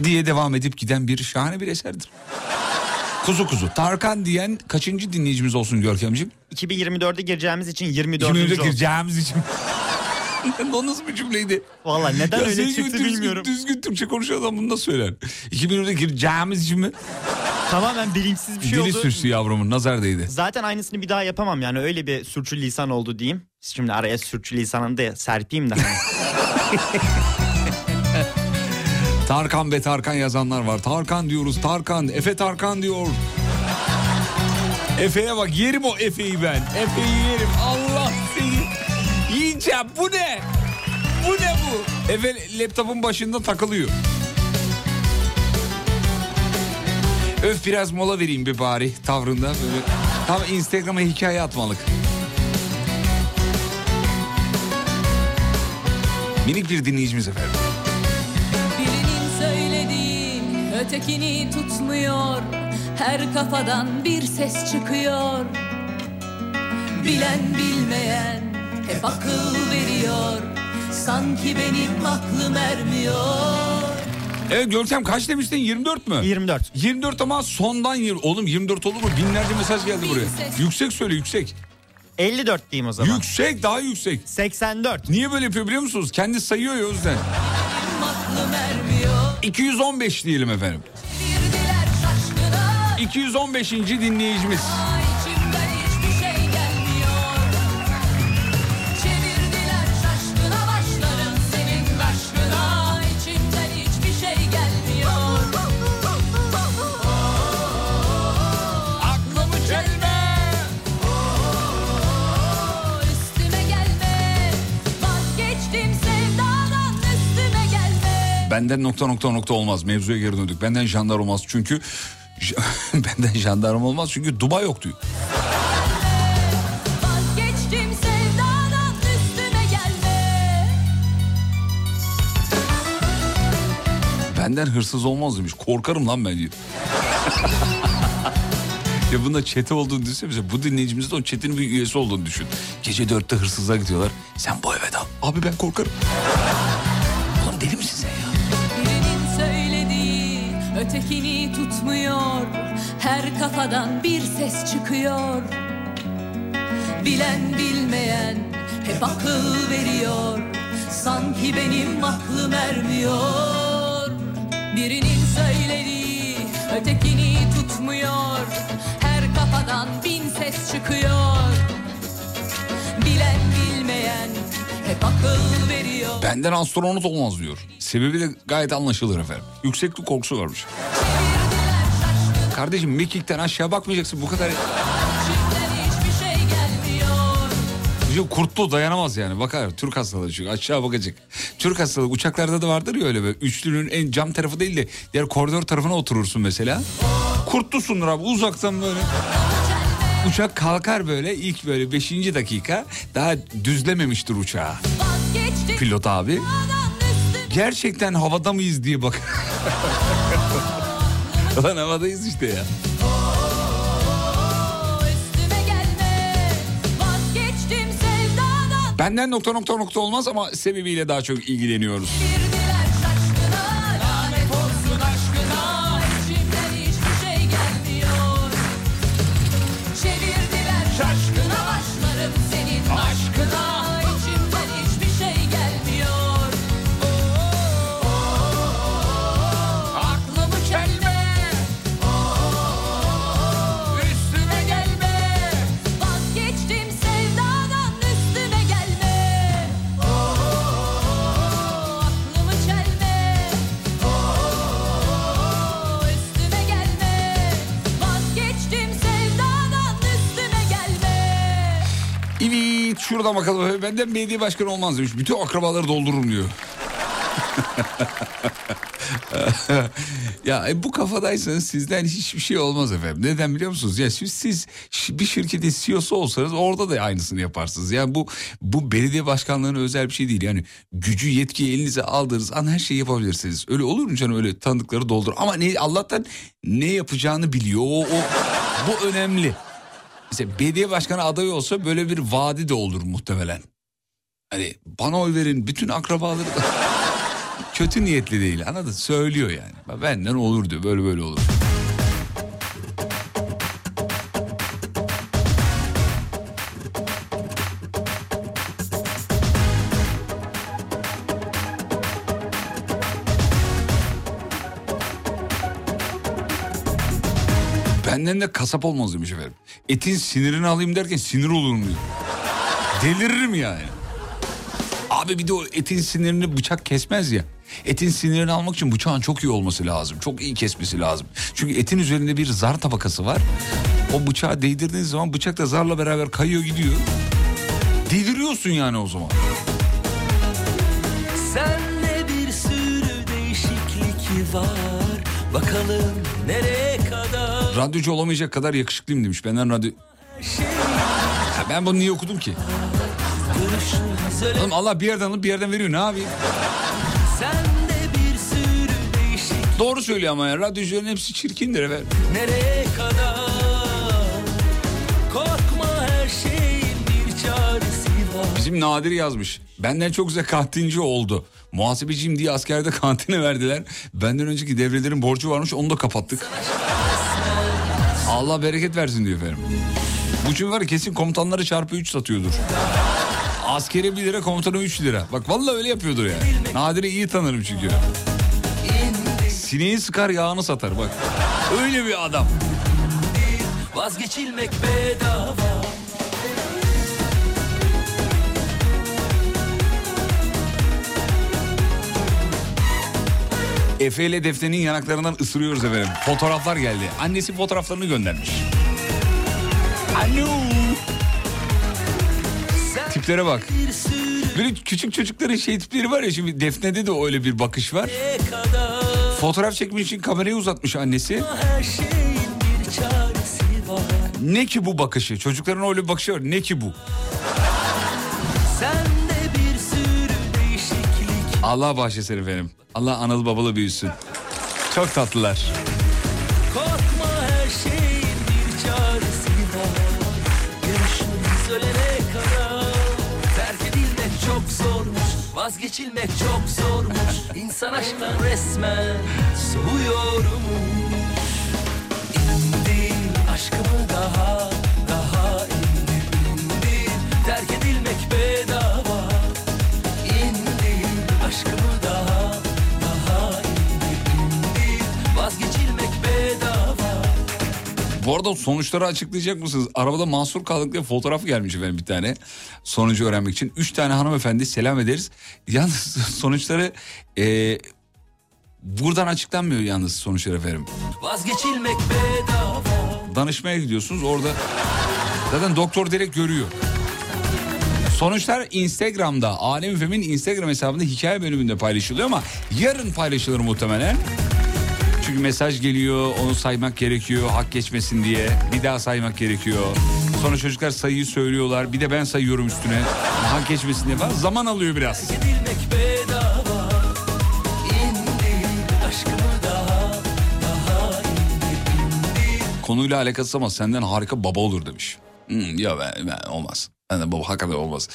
Diye devam edip giden bir şahane bir eserdir. Kuzu Kuzu. Tarkan diyen kaçıncı dinleyicimiz olsun Görkemciğim? 2024'e gireceğimiz için 24. 2024'e oldu. gireceğimiz için. *laughs* o nasıl bir cümleydi? Valla neden Ya öyle çıktı düzgün, bilmiyorum. Düzgün Türkçe konuşuyor adam bunu nasıl söyler? 2024'e gireceğimiz için mi? Tamamen bilinçsiz bir şey Dili oldu. sürçtü yavrumun nazar değdi. Zaten aynısını bir daha yapamam yani öyle bir sürçü lisan oldu diyeyim. Şimdi araya sürçü lisanını da serpeyim de. *laughs* Tarkan be Tarkan yazanlar var. Tarkan diyoruz Tarkan. Efe Tarkan diyor. Efe'ye bak yerim o Efe'yi ben. Efe'yi yerim. Allah seni. Yiyeceğim bu ne? Bu ne bu? Efe laptopun başında takılıyor. Öf biraz mola vereyim bir bari tavrında. Böyle tam Instagram'a hikaye atmalık. Minik bir dinleyicimiz efendim. Ötekini tutmuyor Her kafadan bir ses çıkıyor Bilen bilmeyen hep akıl veriyor Sanki benim aklım ermiyor Evet Görkem kaç demiştin 24 mü? 24. 24 ama sondan yir- Oğlum 24 olur mu? Binlerce mesaj geldi buraya. ses. Yüksek söyle yüksek. 54 diyeyim o zaman. Yüksek daha yüksek. 84. Niye böyle yapıyor biliyor musunuz? Kendi sayıyor ya o yüzden. Aklım ermiyor 215 diyelim efendim. Girdiler şaşkına 215. dinleyicimiz. Benden nokta nokta nokta olmaz. Mevzuya geri döndük. Benden jandarma olmaz çünkü... *laughs* Benden jandarma olmaz çünkü sevdadan üstüme gelme Benden hırsız olmaz demiş. Korkarım lan ben diyor. *laughs* ya bunda çete olduğunu düşünsene. Bu dinleyicimiz de o çetenin bir üyesi olduğunu düşün. Gece dörtte hırsızlığa gidiyorlar. Sen bu eve dal. Abi ben korkarım. Oğlum deli misin ötekini tutmuyor. Her kafadan bir ses çıkıyor. Bilen bilmeyen hep akıl veriyor. Sanki benim aklım ermiyor. Birinin söylediği ötekini tutmuyor. Her kafadan bin ses çıkıyor. Bilen bilmeyen hep akıl Benden astronot olmaz diyor. Sebebi de gayet anlaşılır efendim. Yükseklik korkusu varmış. Kardeşim mekikten aşağı bakmayacaksın bu kadar. Şey kurtlu dayanamaz yani. Bakar Türk hastalığı çünkü aşağı bakacak. Türk hastalığı uçaklarda da vardır ya öyle böyle. Üçlünün en cam tarafı değil de diğer koridor tarafına oturursun mesela. Kurtlusundur abi uzaktan böyle. Uçak kalkar böyle ilk böyle 5. dakika daha düzlememiştir uçağı. Pilot abi. Gerçekten havada mıyız diye bak. *laughs* Lan havadayız işte ya. Benden nokta nokta nokta olmaz ama sebebiyle daha çok ilgileniyoruz. Girdiler Evet şurada bakalım. Benden belediye başkanı olmaz demiş. Bütün akrabaları doldururum diyor. *laughs* ya e, bu kafadaysanız sizden hiçbir şey olmaz efendim. Neden biliyor musunuz? Ya siz, siz bir şirketin CEO'su olsanız orada da aynısını yaparsınız. Yani bu bu belediye başkanlığına özel bir şey değil. Yani gücü yetkiyi elinize aldığınız an her şeyi yapabilirsiniz. Öyle olur mu canım öyle tanıdıkları doldur. Ama ne Allah'tan ne yapacağını biliyor. O, o bu önemli. Mesela belediye başkanı adayı olsa böyle bir vaadi de olur muhtemelen. Hani bana oy verin bütün akrabaları *laughs* kötü niyetli değil anladın söylüyor yani. Benden olur diyor böyle böyle olur. De kasap olmaz demiş efendim. Etin sinirini alayım derken sinir olurum diyor. Deliririm yani. Abi bir de o etin sinirini bıçak kesmez ya. Etin sinirini almak için bıçağın çok iyi olması lazım. Çok iyi kesmesi lazım. Çünkü etin üzerinde bir zar tabakası var. O bıçağı değdirdiğiniz zaman bıçak da zarla beraber kayıyor gidiyor. Deliriyorsun yani o zaman. Sende bir sürü değişiklik var Bakalım nereye kadar Radyocu olamayacak kadar yakışıklıyım demiş. Benden radyo... Ya ben bunu niye okudum ki? Oğlum Allah bir yerden alıp bir yerden veriyor ne değişiklik Doğru söylüyor ama ya radyocuların hepsi çirkindir efendim. nereye kadar Korkma her şeyin bir çaresi var Bizim Nadir yazmış. Benden çok güzel kantinci oldu. Muhasebeciyim diye askerde kantine verdiler. Benden önceki devrelerin borcu varmış onu da kapattık. Allah bereket versin diyor efendim. Bu çünkü var kesin komutanları çarpı 3 satıyordur. Askeri 1 lira komutanı 3 lira. Bak vallahi öyle yapıyordur yani. Nadir'i iyi tanırım çünkü. Sineği sıkar yağını satar bak. Öyle bir adam. Vazgeçilmek bedava Efe ile Defne'nin yanaklarından ısırıyoruz efendim. Fotoğraflar geldi. Annesi fotoğraflarını göndermiş. Alo. Tiplere bak. Böyle küçük çocukların şey tipleri var ya şimdi Defne'de de öyle bir bakış var. Fotoğraf çekmek için kamerayı uzatmış annesi. Ne ki bu bakışı? Çocukların öyle bir bakışı var. Ne ki bu? Allah bağışlasın efendim. Allah analı babalı büyüsün. Çok tatlılar. Vazgeçilmek çok zormuş İnsan aşktan resmen soğuyormuş İndir aşkımı daha arada sonuçları açıklayacak mısınız? Arabada mahsur kaldık diye fotoğraf gelmiş efendim bir tane. Sonucu öğrenmek için. Üç tane hanımefendi selam ederiz. Yalnız *laughs* sonuçları e, buradan açıklanmıyor yalnız sonuçlar efendim. Vazgeçilmek bedava Danışmaya gidiyorsunuz orada zaten doktor direkt görüyor. Sonuçlar Instagram'da. Alem Efem'in Instagram hesabında hikaye bölümünde paylaşılıyor ama yarın paylaşılır muhtemelen. Çünkü mesaj geliyor, onu saymak gerekiyor, hak geçmesin diye. Bir daha saymak gerekiyor. Sonra çocuklar sayıyı söylüyorlar. Bir de ben sayıyorum üstüne. Hak geçmesin diye. Zaman alıyor biraz. Konuyla alakası ama senden harika baba olur demiş. Hmm, ya ben, ben olmaz. Ben de baba hakikaten olmaz.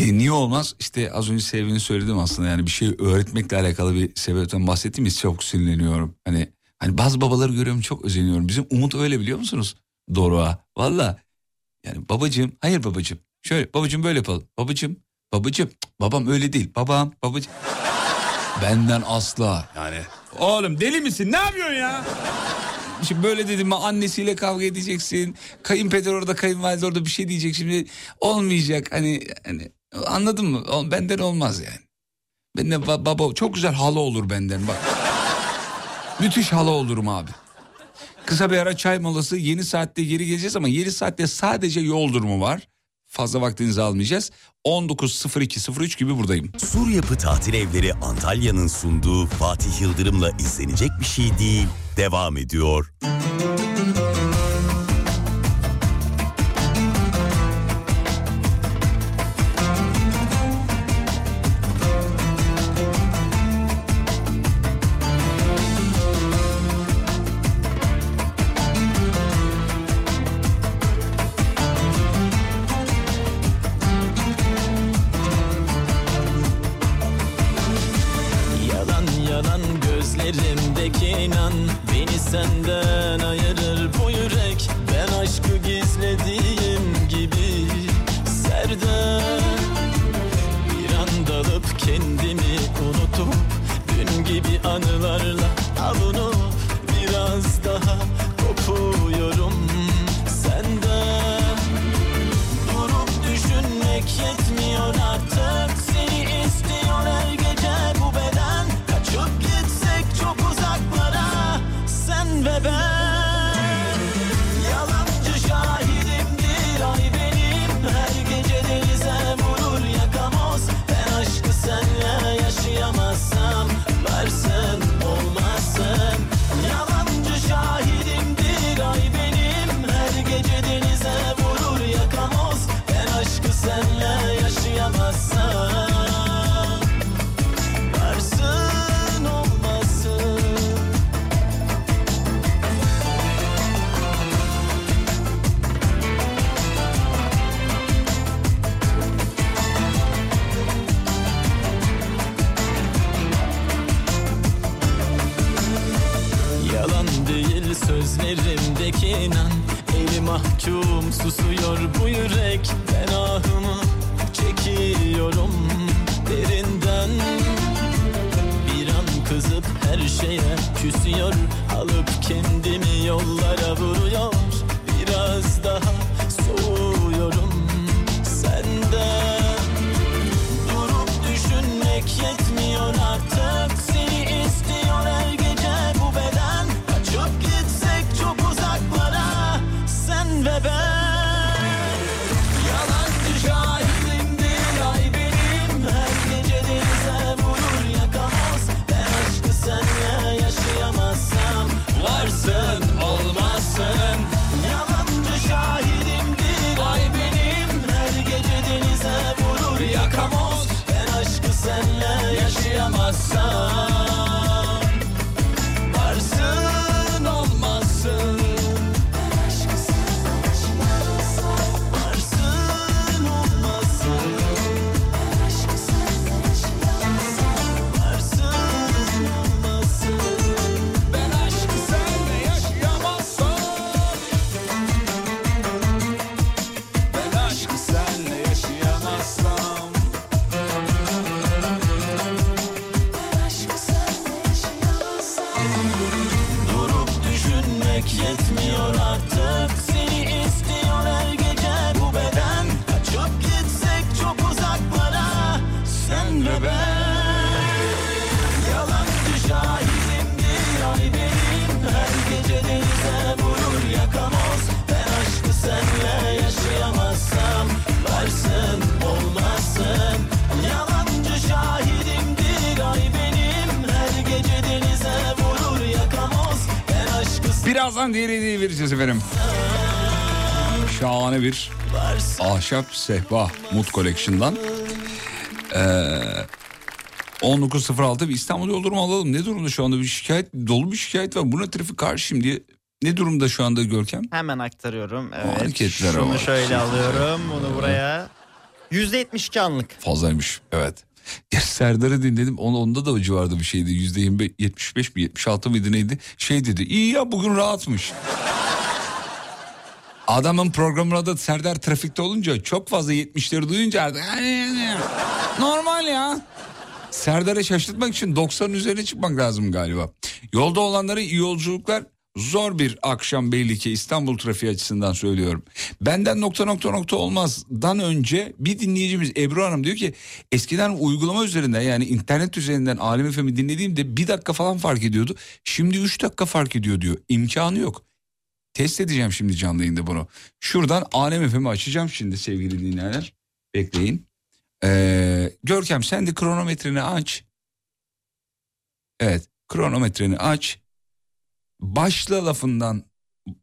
E, niye olmaz? İşte az önce sebebini söyledim aslında yani bir şey öğretmekle alakalı bir sebepten bahsettiğim için çok sinirleniyorum. Hani hani bazı babaları görüyorum çok özeniyorum. Bizim Umut öyle biliyor musunuz? Doruk'a. Valla. Yani babacığım hayır babacığım. Şöyle babacığım böyle yapalım. Babacığım babacığım babam öyle değil. Babam babacığım. Benden asla yani. Oğlum deli misin? Ne yapıyorsun ya? Şimdi böyle dedim mi annesiyle kavga edeceksin. Kayınpeder orada kayınvalide orada bir şey diyecek. Şimdi olmayacak hani hani anladın mı? Benden olmaz yani. Ben de ba- baba çok güzel hala olur benden bak. Müthiş hala olurum abi. Kısa bir ara çay molası yeni saatte geri geleceğiz ama yeni saatte sadece yol durumu var. Fazla vaktinizi almayacağız. 19.02.03 gibi buradayım. Sur Yapı Tatil Evleri Antalya'nın sunduğu Fatih Yıldırım'la izlenecek bir şey değil. Devam ediyor. Yalan Birazdan diğer hediyeyi vereceğiz efendim. Şahane bir ahşap sehpa Mut Collection'dan. Ee, 19.06 bir İstanbul yol durumu alalım. Ne durumda şu anda bir şikayet dolu bir şikayet var. Buna trafik karşıyım diye. Ne durumda şu anda Görkem? Hemen aktarıyorum. Evet. Hareketlere Şunu bak. şöyle alıyorum. Bunu buraya. %72 anlık. Fazlaymış evet. Ya Serdar'ı dinledim Onu, onda da o civarda bir şeydi. Yüzde 25, 75 mi 76 mıydı neydi? Şey dedi iyi ya bugün rahatmış. Adamın programına da Serdar trafikte olunca çok fazla 70'leri duyunca artık normal ya. Serdar'ı şaşırtmak için 90'ın üzerine çıkmak lazım galiba. Yolda olanlara iyi yolculuklar. Zor bir akşam belli ki İstanbul trafiği açısından söylüyorum. Benden nokta nokta nokta olmazdan önce bir dinleyicimiz Ebru Hanım diyor ki eskiden uygulama üzerinden yani internet üzerinden Alem FM'i dinlediğimde bir dakika falan fark ediyordu. Şimdi 3 dakika fark ediyor diyor. İmkanı yok. Test edeceğim şimdi canlı yayında bunu. Şuradan Alem FM'i açacağım şimdi sevgili dinleyenler. Bekleyin. Ee, Görkem sen de kronometreni aç. Evet kronometreni aç. Başla lafından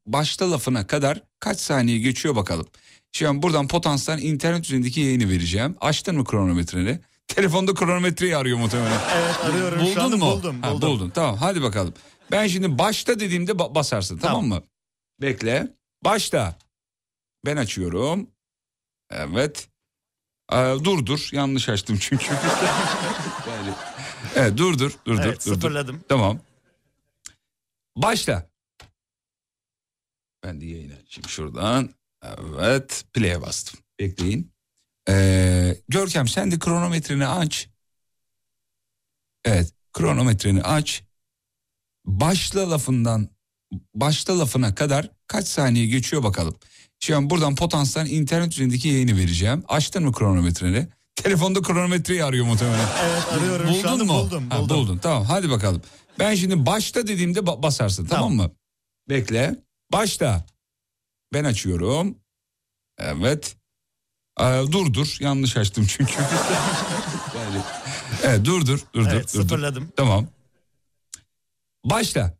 başla lafına kadar kaç saniye geçiyor bakalım. Şimdi buradan potanstan internet üzerindeki yayını vereceğim. Açtın mı kronometreni? *laughs* Telefonda kronometreyi arıyor muhtemelen. Evet arıyorum Buldun şu anda mu? buldum. Ha, buldum. buldun. Tamam hadi bakalım. Ben şimdi başta dediğimde ba- basarsın tamam. Tamam. mı? Bekle. Başta. Ben açıyorum. Evet. Ee, dur dur. Yanlış açtım çünkü. *laughs* Yani- Evet dur dur. Dur Evet dur. dur, dur. sıfırladım. Tamam. Başla. Ben de yayın açayım şuradan. Evet. Play'e bastım. Bekleyin. Ee, Görkem sen de kronometreni aç. Evet. Kronometreni aç. Başla lafından başla lafına kadar kaç saniye geçiyor bakalım. Şimdi buradan potanstan internet üzerindeki yayını vereceğim. Açtın mı kronometreni? Telefonda kronometreyi arıyor muhtemelen. Evet arıyorum şu Buldun anda mu? buldum. Ha, buldum. buldun tamam hadi bakalım. Ben şimdi başta dediğimde ba- basarsın tamam. mı? Bekle. Başta. Ben açıyorum. Evet. Ee, dur dur yanlış açtım çünkü. *laughs* Yani- evet dur dur dur dur. Evet dur, dur. sıfırladım. Tamam. Başla.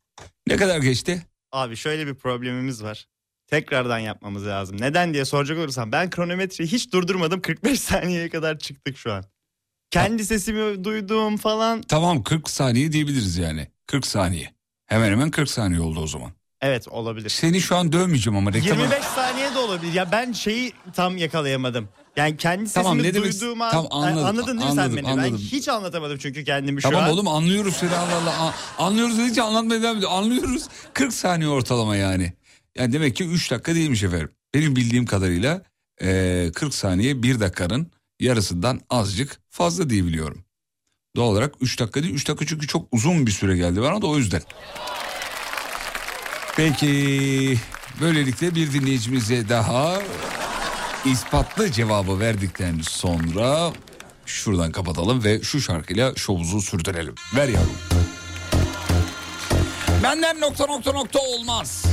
Ne kadar geçti? Abi şöyle bir problemimiz var. Tekrardan yapmamız lazım. Neden diye soracak olursam ben kronometreyi hiç durdurmadım. 45 saniyeye kadar çıktık şu an. Kendi sesimi duydum falan. Tamam 40 saniye diyebiliriz yani. 40 saniye. Hemen hemen 40 saniye oldu o zaman. Evet olabilir. Seni şu an dövmeyeceğim ama reklama... 25 saniye de olabilir. Ya ben şeyi tam yakalayamadım. Yani kendi sesimi Tamam, ne demek- duyduğum an... Tamam, anladım, Anladın değil mi anladım, sen beni? anladım. Ben hiç anlatamadım çünkü kendimi şu Tamam an. oğlum anlıyoruz seni Allah Allah. Anlıyoruz dedikçe anlatmaya devam ediyor. Anlıyoruz 40 saniye ortalama yani. Yani demek ki 3 dakika değilmiş efendim. Benim bildiğim kadarıyla eee, 40 saniye 1 dakikanın yarısından azıcık fazla diye biliyorum. Doğal olarak 3 dakika değil 3 dakika çünkü çok uzun bir süre geldi bana da o yüzden. Peki böylelikle bir dinleyicimize daha ispatlı cevabı verdikten sonra şuradan kapatalım ve şu şarkıyla şovumuzu sürdürelim. Ver yavrum. Benden nokta nokta nokta olmaz.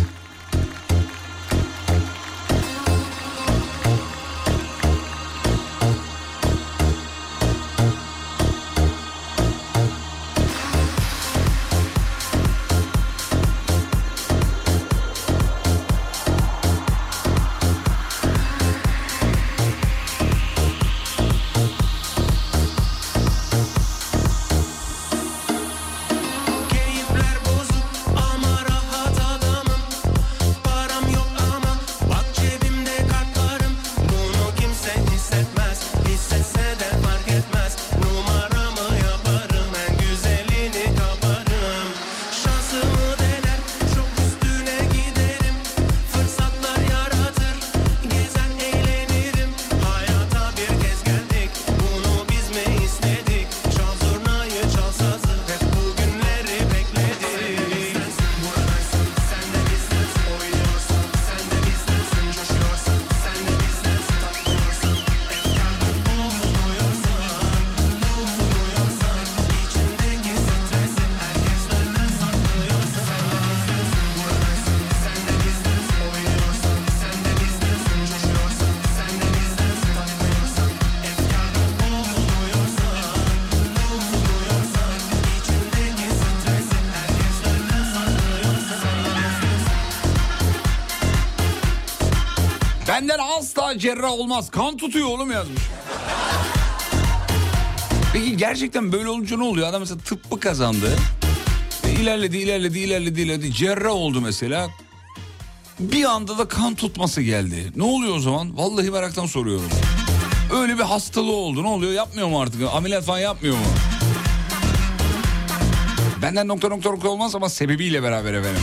Benden asla cerrah olmaz. Kan tutuyor oğlum yazmış. Peki gerçekten böyle olunca ne oluyor? Adam mesela tıbbı kazandı. Ve ilerledi, ilerledi, ilerledi, ilerledi. Cerrah oldu mesela. Bir anda da kan tutması geldi. Ne oluyor o zaman? Vallahi meraktan soruyorum. Öyle bir hastalığı oldu. Ne oluyor? Yapmıyor mu artık? Ameliyat falan yapmıyor mu? Benden nokta nokta nokta olmaz ama sebebiyle beraber efendim.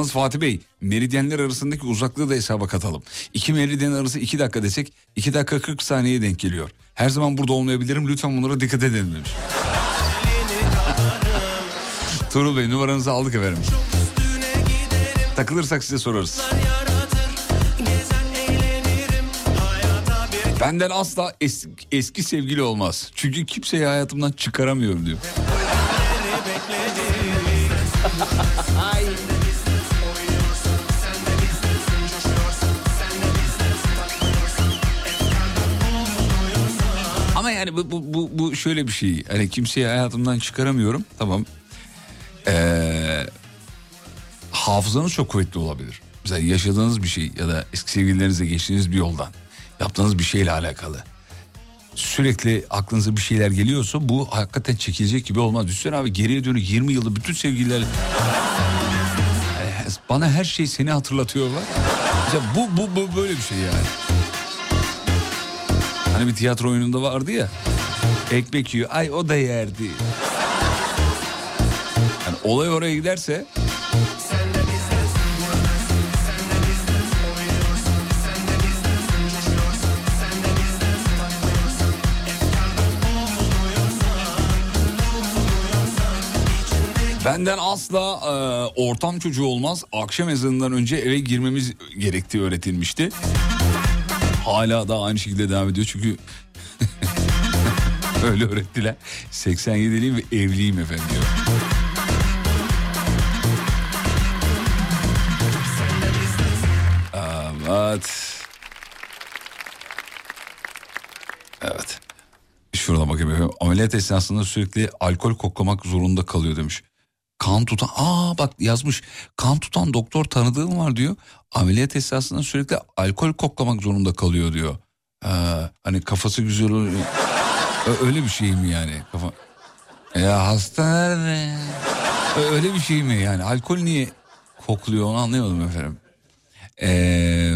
Yalnız Fatih Bey meridyenler arasındaki uzaklığı da hesaba katalım. İki meridyen arası iki dakika desek iki dakika 40 saniyeye denk geliyor. Her zaman burada olmayabilirim lütfen bunlara dikkat edin demiş. *laughs* Tuğrul Bey numaranızı aldık efendim. Takılırsak size sorarız. Benden asla es- eski sevgili olmaz. Çünkü kimseyi hayatımdan çıkaramıyorum diyor. Yani bu, bu, bu, bu şöyle bir şey. Hani kimseyi hayatımdan çıkaramıyorum. Tamam. Ee, hafızanız çok kuvvetli olabilir. Mesela yaşadığınız bir şey ya da eski sevgililerinizle geçtiğiniz bir yoldan yaptığınız bir şeyle alakalı. Sürekli aklınıza bir şeyler geliyorsa bu hakikaten çekilecek gibi olmaz. Düşünsene abi geriye dönük 20 yılda bütün sevgililer... Bana her şey seni hatırlatıyorlar. Mesela bu, bu, bu böyle bir şey yani. Hani bir tiyatro oyununda vardı ya. Ekmek yiyor. Ay o da yerdi. Yani olay oraya giderse Benden asla e, ortam çocuğu olmaz. Akşam ezanından önce eve girmemiz gerektiği öğretilmişti. Hala da aynı şekilde devam ediyor çünkü *laughs* öyle öğrettiler. 87'liyim ve evliyim efendim diyor. Evet. Evet. Şurada bakayım efendim. Ameliyat esnasında sürekli alkol koklamak zorunda kalıyor demiş. Kan tutan, aa bak yazmış. Kan tutan doktor tanıdığım var diyor. Ameliyat esnasında sürekli alkol koklamak zorunda kalıyor diyor. Ee, hani kafası güzel oluyor. Öyle bir şey mi yani? Kafa... Ya hasta Öyle bir şey mi yani? Alkol niye kokluyor onu anlayamadım efendim. Ee,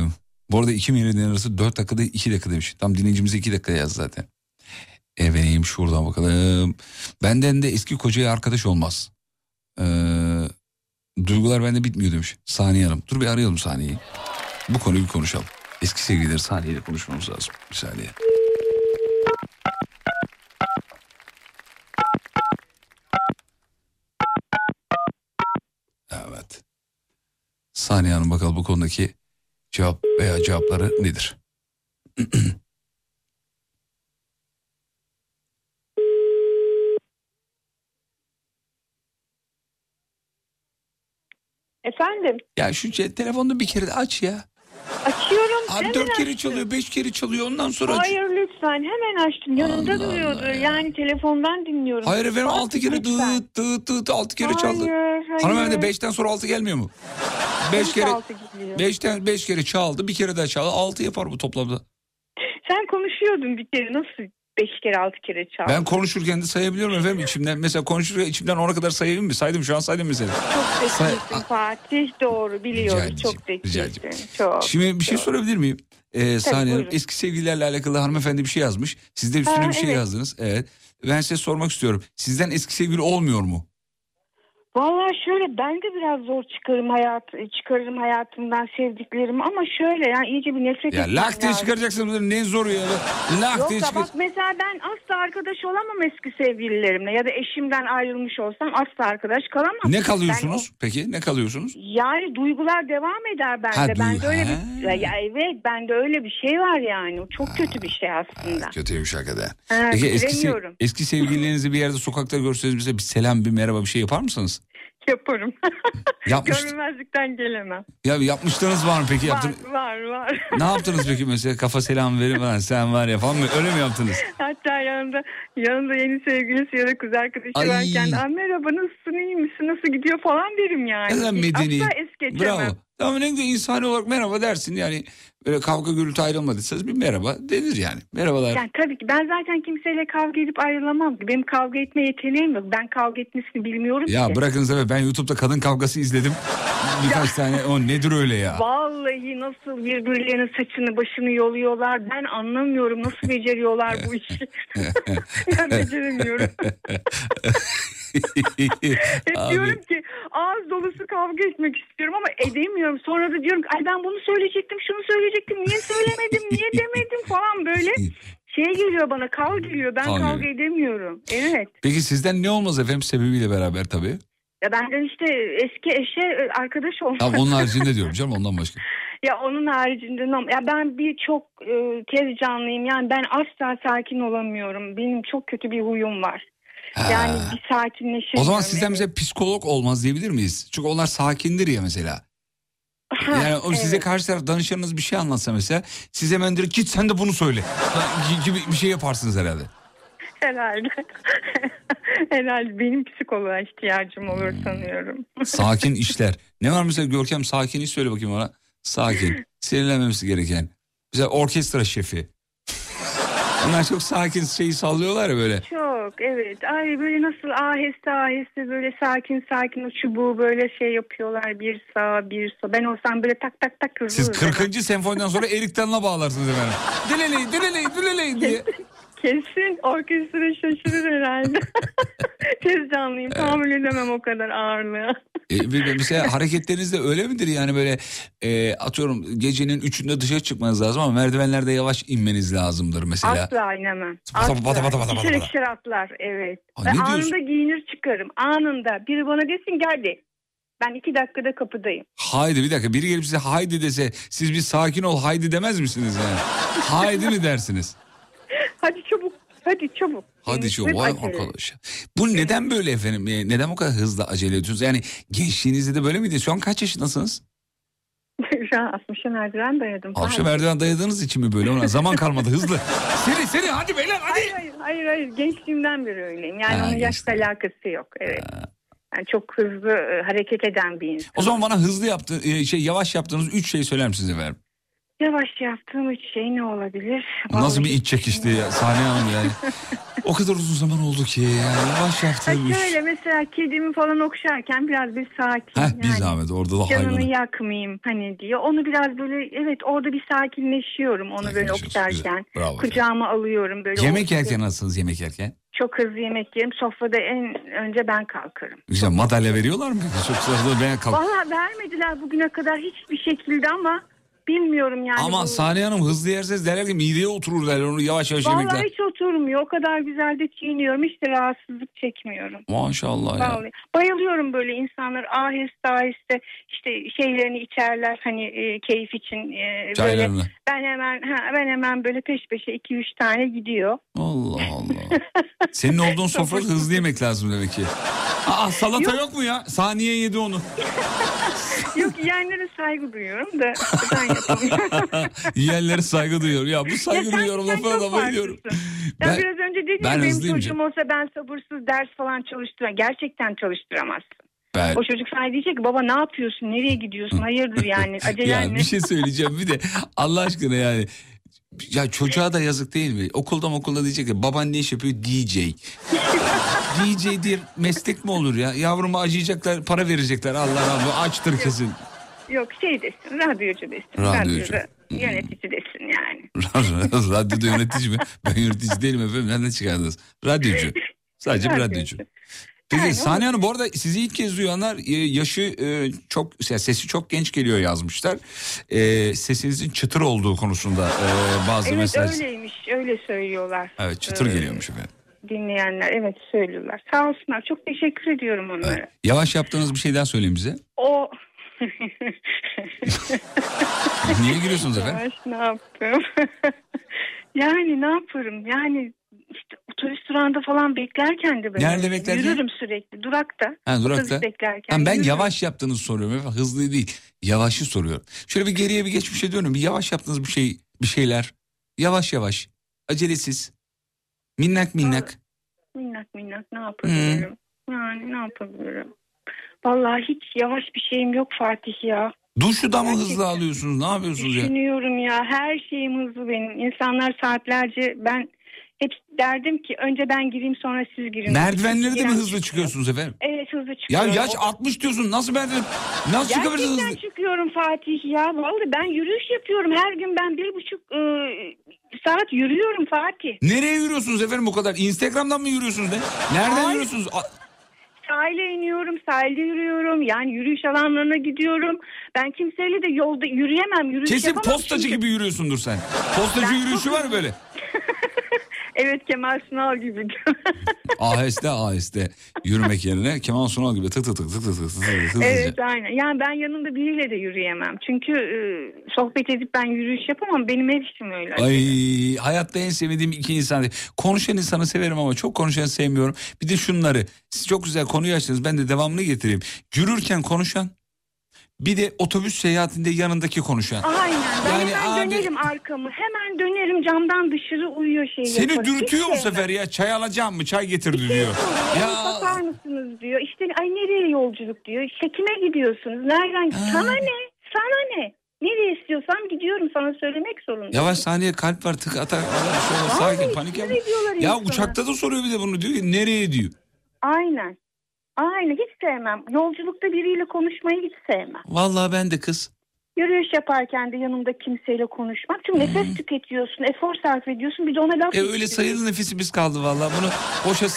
bu arada iki meridyen arası dört dakikada iki dakika demiş. Tam dinleyicimize iki dakika yaz zaten. Efendim şuradan bakalım. Benden de eski kocaya arkadaş olmaz. Ee, duygular bende bitmiyor demiş. Saniye Hanım. Dur bir arayalım Saniye'yi. Bu konuyu bir konuşalım. Eski sevgilileri Saniye ile konuşmamız lazım. Bir saniye. Evet. Saniye Hanım bakalım bu konudaki cevap veya cevapları nedir? *clears throat* Efendim Ya şu ce- telefonunu bir kere de aç ya. açıyorum. Abi hemen dört kere açtım. çalıyor, beş kere çalıyor ondan sonra aç. Hayır lütfen hemen açtım. Yanımda Allah duruyordu. Allah ya. Yani telefondan dinliyorum. Hayır efendim Bak, altı kere lütfen. dıt dıt dıt altı kere çaldı. Hayır, hayır. Hanımefendi beşten sonra altı gelmiyor mu? Beş kere altı gidiyor? beşten beş kere çaldı bir kere daha çaldı altı yapar bu toplamda. Sen konuşuyordun bir kere nasıl beş kere altı kere çaldın? Ben konuşurken de sayabiliyorum efendim içimden. Mesela konuşurken içimden ona kadar sayayım mı? Saydım şu an saydım mesela. Çok Say- zekisin Fatih doğru biliyorum çok zekisin. Çok. Şimdi bir şey sorabilir miyim? Ee, Saniye eski sevgililerle alakalı hanımefendi bir şey yazmış. Siz de üstüne Ha, bir şey evet. yazdınız. Evet. Ben size sormak istiyorum. Sizden eski sevgili olmuyor mu? Vallahi şöyle ben de biraz zor çıkarım hayat çıkarırım hayatımdan sevdiklerimi ama şöyle yani iyice bir nefret Ya lak diye çıkaracaksın bunları ne zoru ya. Lak Yok diye da çıkar. bak mesela ben asla arkadaş olamam eski sevgililerimle ya da eşimden ayrılmış olsam asla arkadaş kalamam. Ne kalıyorsunuz? Peki ne kalıyorsunuz? yani duygular devam eder bende. Ha, bende duy- öyle Ha. bir ya, ya evet bende öyle bir şey var yani. O çok kötü bir şey aslında. Kötüymüş hakikaten. Ha, Peki eski, se- bilemiyorum. eski sevgililerinizi bir yerde sokakta görseniz bize bir selam bir merhaba bir şey yapar mısınız? Yaparım. *laughs* Yapmış, Görmemezlikten gelemem. ya yapmışlarınız var mı peki? Yaptın, Var var var. ne yaptınız peki mesela kafa selam verip falan sen var ya falan mı? Öyle mi yaptınız? Hatta yanında yanında yeni sevgilisi ya da kız arkadaşı Ay. varken "Aa, merhaba nasılsın iyi misin nasıl gidiyor falan derim yani. Ne kadar medeni. Asla es geçemem. Bravo. Tamam ne güzel insani olarak merhaba dersin yani. Böyle kavga gürültü ayrılmadıysanız bir merhaba denir yani. Merhabalar. Yani tabii ki ben zaten kimseyle kavga edip ayrılamam. Benim kavga etme yeteneğim yok. Ben kavga etmesini bilmiyorum Ya ki. bırakınız evet ben YouTube'da kadın kavgası izledim. *laughs* Birkaç tane o nedir öyle ya? Vallahi nasıl birbirlerinin saçını başını yoluyorlar. Ben anlamıyorum nasıl *laughs* beceriyorlar bu işi. *laughs* ben beceremiyorum. *laughs* Hep Abi. diyorum ki ağız dolusu kavga etmek istiyorum ama edemiyorum. Sonra da diyorum ki ay ben bunu söyleyecektim şunu söyleyecektim niye söylemedim niye *laughs* demedim falan böyle şey geliyor bana kal geliyor ben Kal kavga edemiyorum. Evet. Peki sizden ne olmaz efendim sebebiyle beraber tabii. Ya benden işte eski eşe e, arkadaş olmak. Tamam onun *laughs* haricinde diyorum canım ondan başka. Ya onun haricinde ya ben bir çok e, tez canlıyım. Yani ben asla sakin olamıyorum. Benim çok kötü bir huyum var. Yani Ha. bir sakinleşemiyorum. O zaman sizden bize psikolog olmaz diyebilir miyiz? Çünkü onlar sakindir ya mesela. Ha, Yani o size evet. karşı taraf danışanınız bir şey anlatsa mesela siz hemen direkt git sen de bunu söyle gibi bir şey yaparsınız herhalde. Herhalde. *laughs* Herhalde benim psikoloğa ihtiyacım olur sanıyorum. *laughs* Sakin işler. Ne var mesela Görkem sakin iş söyle bakayım ona. Sakin. Sinirlenmemesi gereken. Mesela orkestra şefi. Bunlar çok sakin şeyi sallıyorlar ya böyle. Çok evet. Ay böyle nasıl aheste aheste böyle sakin sakin o çubuğu böyle şey yapıyorlar. Bir sağa bir sola. Ben olsam böyle tak tak tak hızlı Siz hızlı. 40. senfoniden sonra Erik Dalı'na bağlarsınız efendim. Dileley, dileley, dileley diye. *laughs* Kesin orkestra şaşırır herhalde. *laughs* Tez canlıyım. Tahammül edemem o kadar ağırlığı. E, mesela *laughs* hareketleriniz de öyle midir yani böyle e, atıyorum gecenin üçünde dışarı çıkmanız lazım ama merdivenlerde yavaş inmeniz lazımdır mesela. Asla inemem. Bata, Asla. bata, bata, bata, bata, İşer atlar evet. Aa, Ben anında giyinir çıkarım. Anında. Biri bana desin geldi. Ben iki dakikada kapıdayım. Haydi bir dakika biri gelip size haydi dese siz bir sakin ol haydi demez misiniz yani? *laughs* haydi mi dersiniz? Hadi çabuk. Hadi çabuk. Hadi şu vay arkadaş. Bu neden böyle efendim? E, Neden bu kadar hızlı acele ediyorsunuz? Yani gençliğinizde de böyle miydi? Şu an kaç yaşındasınız? *laughs* Şu an 60'a merdiven dayadım. Alçı Hayır. merdiven dayadığınız için mi böyle? Ona zaman kalmadı hızlı. *laughs* Seri seri hadi beyler hadi. Hayır, hayır hayır hayır gençliğimden beri öyleyim. Yani Ha, onun yaşla alakası yok. Evet. Yani çok hızlı e, hareket eden bir insan. O zaman bana hızlı yaptı e, şey yavaş yaptığınız üç şey söyler misiniz efendim? Yavaş yaptığım üç şey ne olabilir? Nasıl bir Vallahi- iç çekişti ya Saniye Hanım yani. *laughs* o kadar uzun zaman oldu ki yani yavaş yaptığım üç. şöyle mesela kedimi falan okşarken biraz bir sakin. Heh bir yani zahmet orada da Canını hayvanı. yakmayayım hani diyor. Onu biraz böyle evet orada bir sakinleşiyorum onu böyle Sakinleşiyorsun, güzel. okşarken. Bravo. Kucağıma alıyorum böyle. Yemek yerken nasılsınız yemek yerken? Çok hızlı yemek yerim. Sofrada en önce ben kalkarım. Güzel madalya veriyorlar mı? *laughs* Çok sırada ben kalk. Valla vermediler bugüne kadar hiçbir şekilde ama bilmiyorum yani. Ama bu- Saniye Hanım hızlı yerseniz derler ki mideye oturur derler onu yavaş yavaş Vallahi yemekler. hiç oturmuyor. O kadar güzel de çiğniyorum. Hiç de rahatsızlık çekmiyorum. Maşallah ya. Vallahi. Bayılıyorum böyle insanlar aheste aheste işte şeylerini içerler hani e, keyif için e, böyle. Ben hemen ha, ben hemen böyle peş peşe iki üç tane gidiyor. Allah Allah. *laughs* Senin olduğun sofrada hızlı yemek lazım demek ki. Aa salata yok, mu ya? Saniye yedi onu. *laughs* Yok yiyenlere saygı duyuyorum da ben. *laughs* *laughs* Yiyenlere saygı duyuyorum. Ya bu saygı Ya duyuyorum da bayılıyorum. farklısın. Ya Ben- biraz önce dedin ben ya benim çocuğum olsa ben sabırsız ders falan çalıştıramam. Gerçekten çalıştıramazsın. Ben... O çocuk sana diyecek ki baba ne yapıyorsun nereye gidiyorsun hayırdır yani acelen *laughs* Ya ne? bir şey söyleyeceğim bir de Allah aşkına yani. Ya çocuğa da yazık değil mi? Okulda okulda diyecek ki baban ne iş yapıyor? DJ. *laughs* DJ diye meslek mi olur ya? Yavruma acıyacaklar, para verecekler. Allah Allah açtır kesin. Yok şey desin radyocu desin. Radyocu. Radyoda yönetici desin yani. *laughs* Radyoda yönetici mi? Ben yönetici değilim efendim. Nereden çıkardınız? Radyocu. Sadece bir radyocu. Peki Yani Saniye Hanım bu arada sizi ilk kez duyanlar e, yaşı e, çok sesi çok genç geliyor yazmışlar. E, sesinizin çıtır olduğu konusunda bazı Evet mesaj. öyleymiş öyle söylüyorlar. Evet çıtır Ee, geliyormuş efendim. Dinleyenler evet söylüyorlar. Sağ olsunlar çok teşekkür ediyorum onlara. Yavaş yaptığınız bir şey daha söyleyin bize. O *laughs* Niye gülüyorsunuz efendim? Ne yaptım? *laughs* yani ne yaparım? Yani işte otobüs durağında falan beklerken de böyle. Nerede beklerken? Yürürüm sürekli durakta. Ha, durakta. Otobüs beklerken. Ha, ben yürürüm. yavaş yaptığınızı soruyorum. efendim, Hızlı değil. Yavaşı soruyorum. Şöyle bir geriye bir geçmişe dönün. Bir yavaş yaptığınız bir şey, bir şeyler. Yavaş yavaş. Acelesiz. Minnak minnak. Minnak minnak ne yapabilirim? Yani ne yapabilirim? Vallahi hiç yavaş bir şeyim yok Fatih ya. Duşu da mı hızlı Gerçekten. alıyorsunuz? Ne yapıyorsunuz ya? Düşünüyorum ya her şeyim hızlı benim. İnsanlar saatlerce ben hep derdim ki önce ben gireyim sonra siz girin. Merdivenleri de mi hızlı çıkıyor. çıkıyorsunuz efendim? Evet hızlı Ya çıkıyorum. yaş O- 60 diyorsun. Nasıl merdiven? Nasıl çıkabilirsiniz Gerçekten hızlı? çıkıyorum Fatih ya. Vallahi ben yürüyüş yapıyorum. Her gün ben bir buçuk e, saat yürüyorum Fatih. Nereye yürüyorsunuz efendim bu kadar? Instagram'dan mı yürüyorsunuz? Ne? Nereden yürüyorsunuz? A- Sahile iniyorum, sahilde yürüyorum. Yani yürüyüş alanlarına gidiyorum. Ben kimseyle de yolda yürüyemem. Yürüyüş Kesin yapamam postacı çünkü. gibi yürüyorsundur sen. Postacı Ben yürüyüşü çok- var böyle. *laughs* Evet Kemal Sunal gibi. *laughs* Aheste aheste yürümek yerine Kemal Sunal gibi tık tık tık tık tık tık tık tık evet aynen. Yani ben yanımda biriyle de yürüyemem. Çünkü e, sohbet edip ben yürüyüş yapamam. Benim ev işim öyle. Ay hayatta en sevdiğim iki insan. Konuşan insanı severim ama çok konuşanı sevmiyorum. Bir de şunları. Siz çok güzel konuyu açtınız. Ben de devamını getireyim. Yürürken konuşan. Bir de otobüs seyahatinde yanındaki konuşan. Aynen. Ben Yani hemen abi- dönerim arkamı. Hemen dönerim camdan dışarı uyuyor şey Seni yapar. dürtüyor bu sefer ya. Çay alacağım mı? Çay getirdi diyor. Ya. Ya Bakar mısınız diyor. İşte ay nereye yolculuk diyor. İşte kime gidiyorsunuz? Nereden? Sana ne? Sana ne? Nereye istiyorsam gidiyorum sana söylemek zorundayım. Yavaş saniye kalp var tık olmaz. Vallahi Sakin panik yapma. Ya insana. uçakta da soruyor bir de bunu diyor ki nereye diyor. Aynen. Aynen hiç sevmem. Yolculukta biriyle konuşmayı hiç sevmem. Vallahi ben de kız. Yürüyüş yaparken de yanımda kimseyle konuşmak. Çünkü nefes tüketiyorsun, efor sarf ediyorsun. Bir de ona laf E öyle sayılı nefesimiz kaldı vallahi. Bunu boşa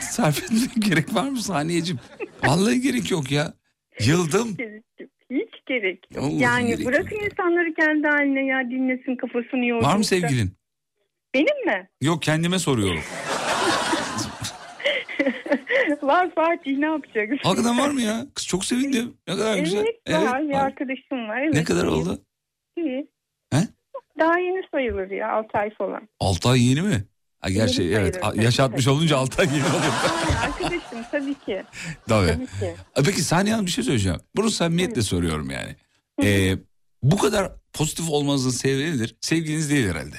sarf *laughs* etmeye gerek var mı saniyeciğim? Vallahi gerek yok ya. Yıldım. Hiç gerek yok. Vallahi yani gerek bırakın insanları kendi haline ya dinlesin kafasını yorsun. Var mı sevgilin? Benim mi? Yok kendime soruyorum. *laughs* var Fatih ne yapacaksın? Hakikaten var mı ya? Kız çok sevindim. Ne kadar Evet güzel. var bir var. arkadaşım var. Evet, Ne kadar oldu? iyi. He? Daha yeni sayılır ya 6 ay falan. 6 ay yeni mi? Ha, gerçi Yeni evet sayılır, yaş tabii, 60 tabii. olunca 6 ay yeni oluyor. Arkadaşım tabii ki. *laughs* Tabii. Tabii ki. Peki Saniye Hanım bir şey söyleyeceğim. Bunu samimiyetle soruyorum yani. Ee, bu kadar pozitif olmanızın sebebi nedir? Sevginiz değil herhalde.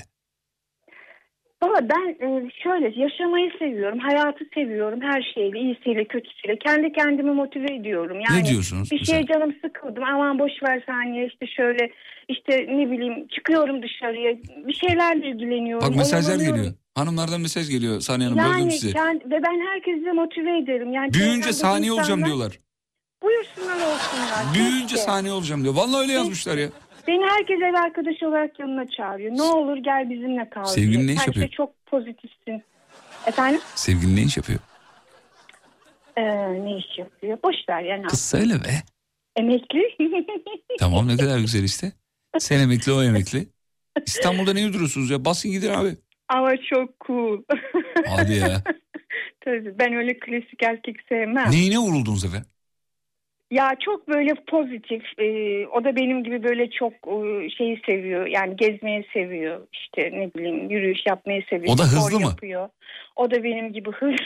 Valla ben e, şöyle yaşamayı seviyorum, hayatı seviyorum her şeyle, iyisiyle kötüsüyle. Kendi kendimi motive ediyorum. Yani ne diyorsunuz? Bir şeye canım sıkıldım aman boş ver saniye işte şöyle işte ne bileyim çıkıyorum dışarıya bir şeylerle ilgileniyorum. Bak mesajlar geliyor. Hanımlardan mesaj geliyor Saniye Hanım. böldüm Yani sizi. kend- ve ben herkesi motive ederim. Yani Büyüyünce saniye olacağım diyorlar. Buyursunlar olsunlar. Büyüyünce keşke. saniye olacağım diyor. Vallahi öyle yazmışlar ya. Beni herkes ev arkadaşı olarak yanına çağırıyor. Ne olur gel bizimle kal. Sevgilin ne iş Her yapıyor? şey çok pozitifsin. Efendim? Sevgilin ne iş yapıyor? Ee, ne iş yapıyor? Boş ver yani. Kız söyle be. Emekli. Tamam ne kadar güzel işte. Sen emekli o emekli. İstanbul'da ne duruyorsunuz ya? Basın gidin abi. Ama çok cool. Hadi ya. *laughs* Tabii ben öyle klasik erkek sevmem. Neyine vuruldunuz efendim? Ya çok böyle pozitif. Ee, o da benim gibi böyle çok e, şeyi seviyor. Yani gezmeyi seviyor. İşte ne bileyim yürüyüş yapmayı seviyor. O da spor hızlı mı? Yapıyor. O da benim gibi hızlı. *laughs*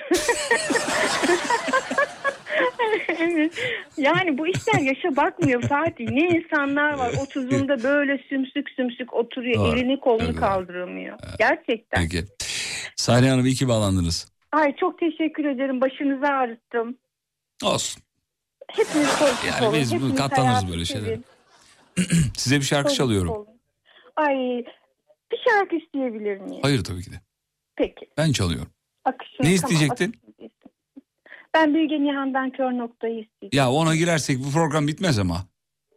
evet. Yani bu işler yaşa bakmıyor Fatih. Ne insanlar var 30'unda böyle sümsük sümsük oturuyor. Doğru. Elini kolunu Evet. kaldıramıyor. Gerçekten. Peki. Saniye Hanım iyi ki bağlandınız. Ay çok teşekkür ederim. Başınızı ağrıttım. Olsun. Hepiniz pozitif Yani olun. biz bu- Hepiniz katlanırız böyle şeylere. sevin. *clears throat* Size bir şarkı Pozitif çalıyorum. olun. Ay bir şarkı isteyebilir miyim? Hayır tabii ki de. Peki. Ben çalıyorum. Akışını, Ne tamam, isteyecektin? akışını isteyeyim. Ben Bilge Nihan'dan kör noktayı isteyeceğim. Ya ona girersek bu program bitmez ama.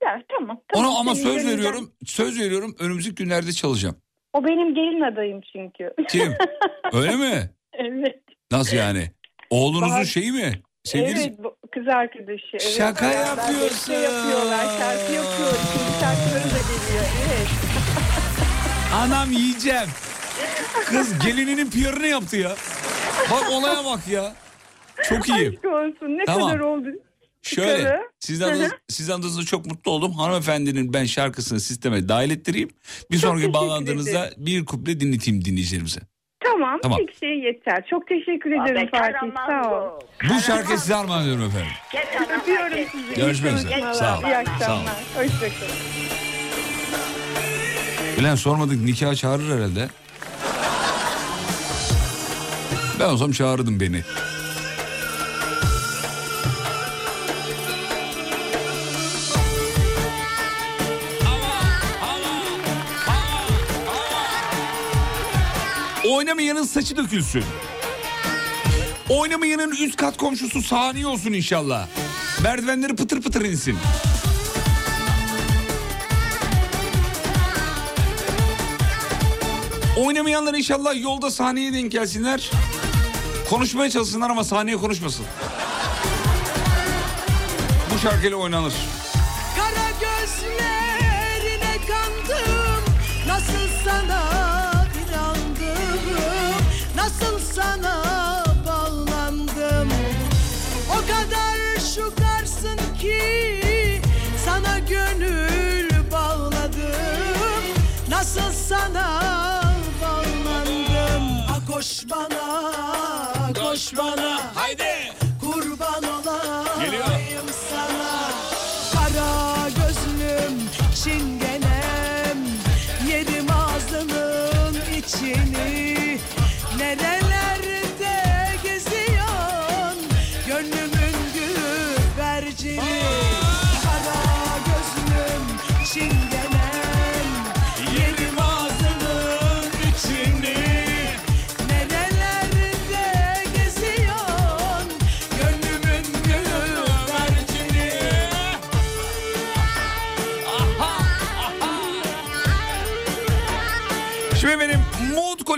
Ya, tamam. tamam. Ona ama söz gönlünden- veriyorum. Söz veriyorum önümüzdeki günlerde çalacağım. O benim gelin adayım çünkü. Kim? *laughs* Öyle mi? evet. Nasıl yani? Oğlunuzun Bahar- şeyi mi? Sevgilisi? Evet kız arkadaşı. Evet. Şaka Beraber yapıyorsun. beste yapıyorlar. Şarkı yapıyor. Şimdi şarkıları da geliyor. Evet. *laughs* Anam yiyeceğim. Kız gelininin PR'ını yaptı ya. Bak olaya bak ya. Çok iyi. Aşk olsun. Ne Tamam. kadar oldu? Şöyle Çıkarı. hı. adınız, adınızda çok mutlu oldum. Hanımefendinin ben şarkısını sisteme dahil ettireyim. Bir sonraki teşekkür bağlandığınızda bir kuple dinleteyim dinleyicilerimize. Tamam Tamam, tek şey yeter. Çok teşekkür ederim Fatih. Sağ ol. Bu şarkıyı size armağan ediyorum efendim. Öpüyorum sizi. Görüşmek üzere. çalışmalar. Sağ ol. İyi akşamlar. Sağ ol. Hoşçakalın. Ulan sormadık nikah çağırır herhalde. Ben olsam çağırırdım beni. Oynamayanın saçı dökülsün. Oynamayanın üst kat komşusu saniye olsun inşallah. Merdivenleri pıtır pıtır insin. Oynamayanlar inşallah yolda sahneye denk gelsinler. Konuşmaya çalışsınlar ama sahneye konuşmasın. Bu şarkıyla oynanır. Sana bağlandım. Ah koş bana Koş bana. Haydi. Kurban olayım sana. Kara gözlüm çingenem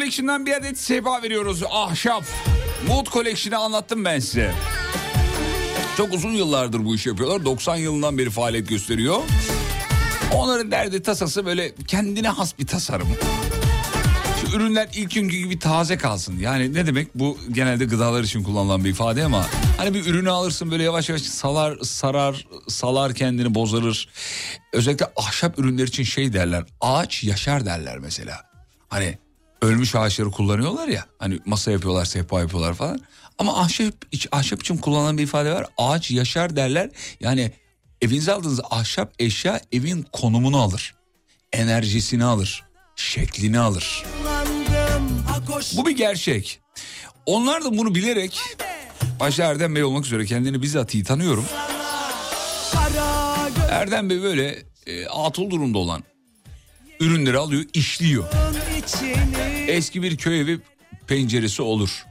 Collection'dan bir adet sehpa veriyoruz. Ahşap. Mood Collection'ı anlattım ben size. Çok uzun yıllardır bu işi yapıyorlar. 90 yılından beri faaliyet gösteriyor. Onların derdi tasası böyle kendine has bir tasarım. Şu ürünler ilk günkü gibi taze kalsın. Yani ne demek bu genelde gıdalar için kullanılan bir ifade ama hani bir ürünü alırsın böyle yavaş yavaş salar sarar salar kendini bozarır. Özellikle ahşap ürünler için şey derler ağaç yaşar derler mesela. Hani ölmüş ağaçları kullanıyorlar ya hani masa yapıyorlar sehpa yapıyorlar falan. Ama ahşap, ahşap için kullanılan bir ifade var ağaç yaşar derler. Yani evinize aldığınız ahşap eşya evin konumunu alır. Enerjisini alır. Şeklini alır. Bu bir gerçek. Onlar da bunu bilerek başta Erdem Bey olmak üzere kendini bizzat iyi tanıyorum. Erdem Bey böyle e, atıl durumda olan ürünleri alıyor, işliyor. içini Eski bir köy evi penceresi olur.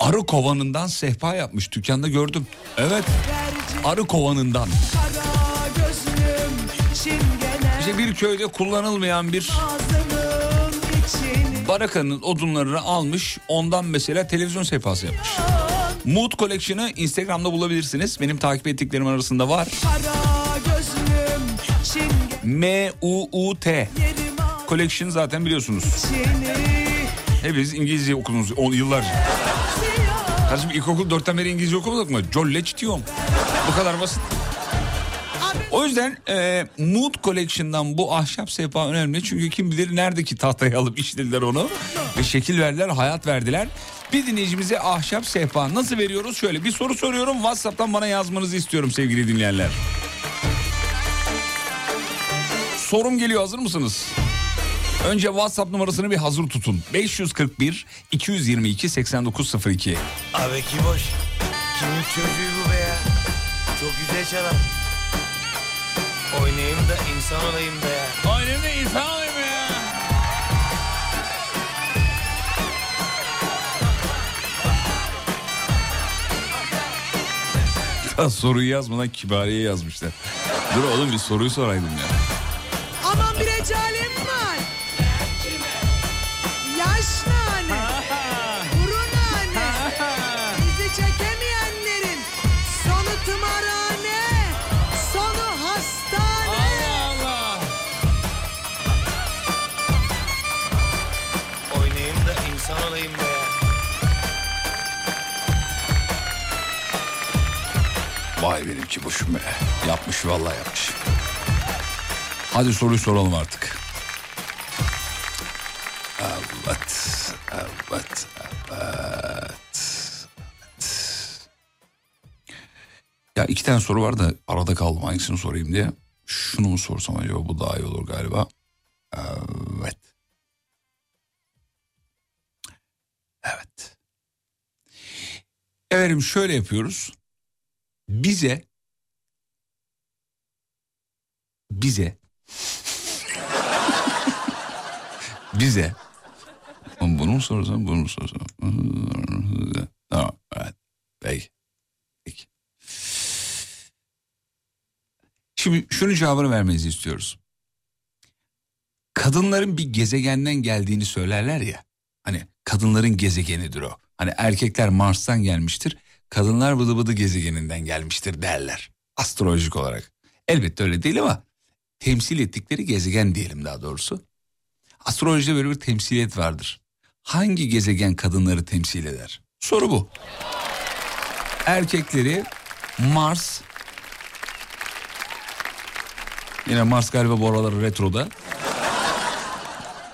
Arı kovanından sehpa yapmış dükkanda gördüm. Evet arı kovanından. İşte bir köyde kullanılmayan bir barakanın odunlarını almış ondan mesela televizyon sehpası yapmış. Mood Collection'ı Instagram'da bulabilirsiniz. Benim takip ettiklerim arasında var. M-U-U-T. Collection zaten biliyorsunuz. içini Hepiniz İngilizce okudunuz on yıllarca. Kardeşim ilkokul dörtten beri İngilizce okumadık mı? College diyorum. Bu kadar basit. O yüzden e, Mood Collection'dan bu ahşap sehpa önemli. Çünkü kim bilir neredeki tahtayı alıp işlediler onu. Ve şekil verdiler, hayat verdiler. Bir dinleyicimize ahşap sehpa nasıl veriyoruz? Şöyle bir soru soruyorum. WhatsApp'tan bana yazmanızı istiyorum sevgili dinleyenler. Sorum geliyor hazır mısınız? Önce WhatsApp numarasını bir hazır tutun. 541 222 8902. Abi ki boş. Kimin çocuğu bu be ya? Çok güzel çalar. Oynayayım da insan olayım da ya. Oynayayım da insan olayım ya. Ya soruyu yazmadan kibariye yazmışlar. Dur oğlum bir soruyu soraydım ya. Vay benimki boşum be. Yapmış vallahi yapmış. Hadi soruyu soralım artık. Allah. Evet, evet, evet. Ya iki tane soru var da arada kaldım hangisini sorayım diye. Şunu mu sorsam acaba bu daha iyi olur galiba. Evet. Evet. Efendim şöyle yapıyoruz. Bize bize *laughs* bize bunu mu sorsam bunu mu sorsam? Tamam evet peki peki. Şimdi şunun cevabını vermenizi istiyoruz. Kadınların bir gezegenden geldiğini söylerler ya hani kadınların gezegenidir o. Hani erkekler Mars'tan gelmiştir kadınlar bıdı bıdı gezegeninden gelmiştir derler astrolojik olarak elbette öyle değil ama temsil ettikleri gezegen diyelim daha doğrusu astrolojide böyle bir temsiliyet vardır hangi gezegen kadınları temsil eder? Soru bu. Erkekleri Mars, yine Mars galiba bu aralar retroda.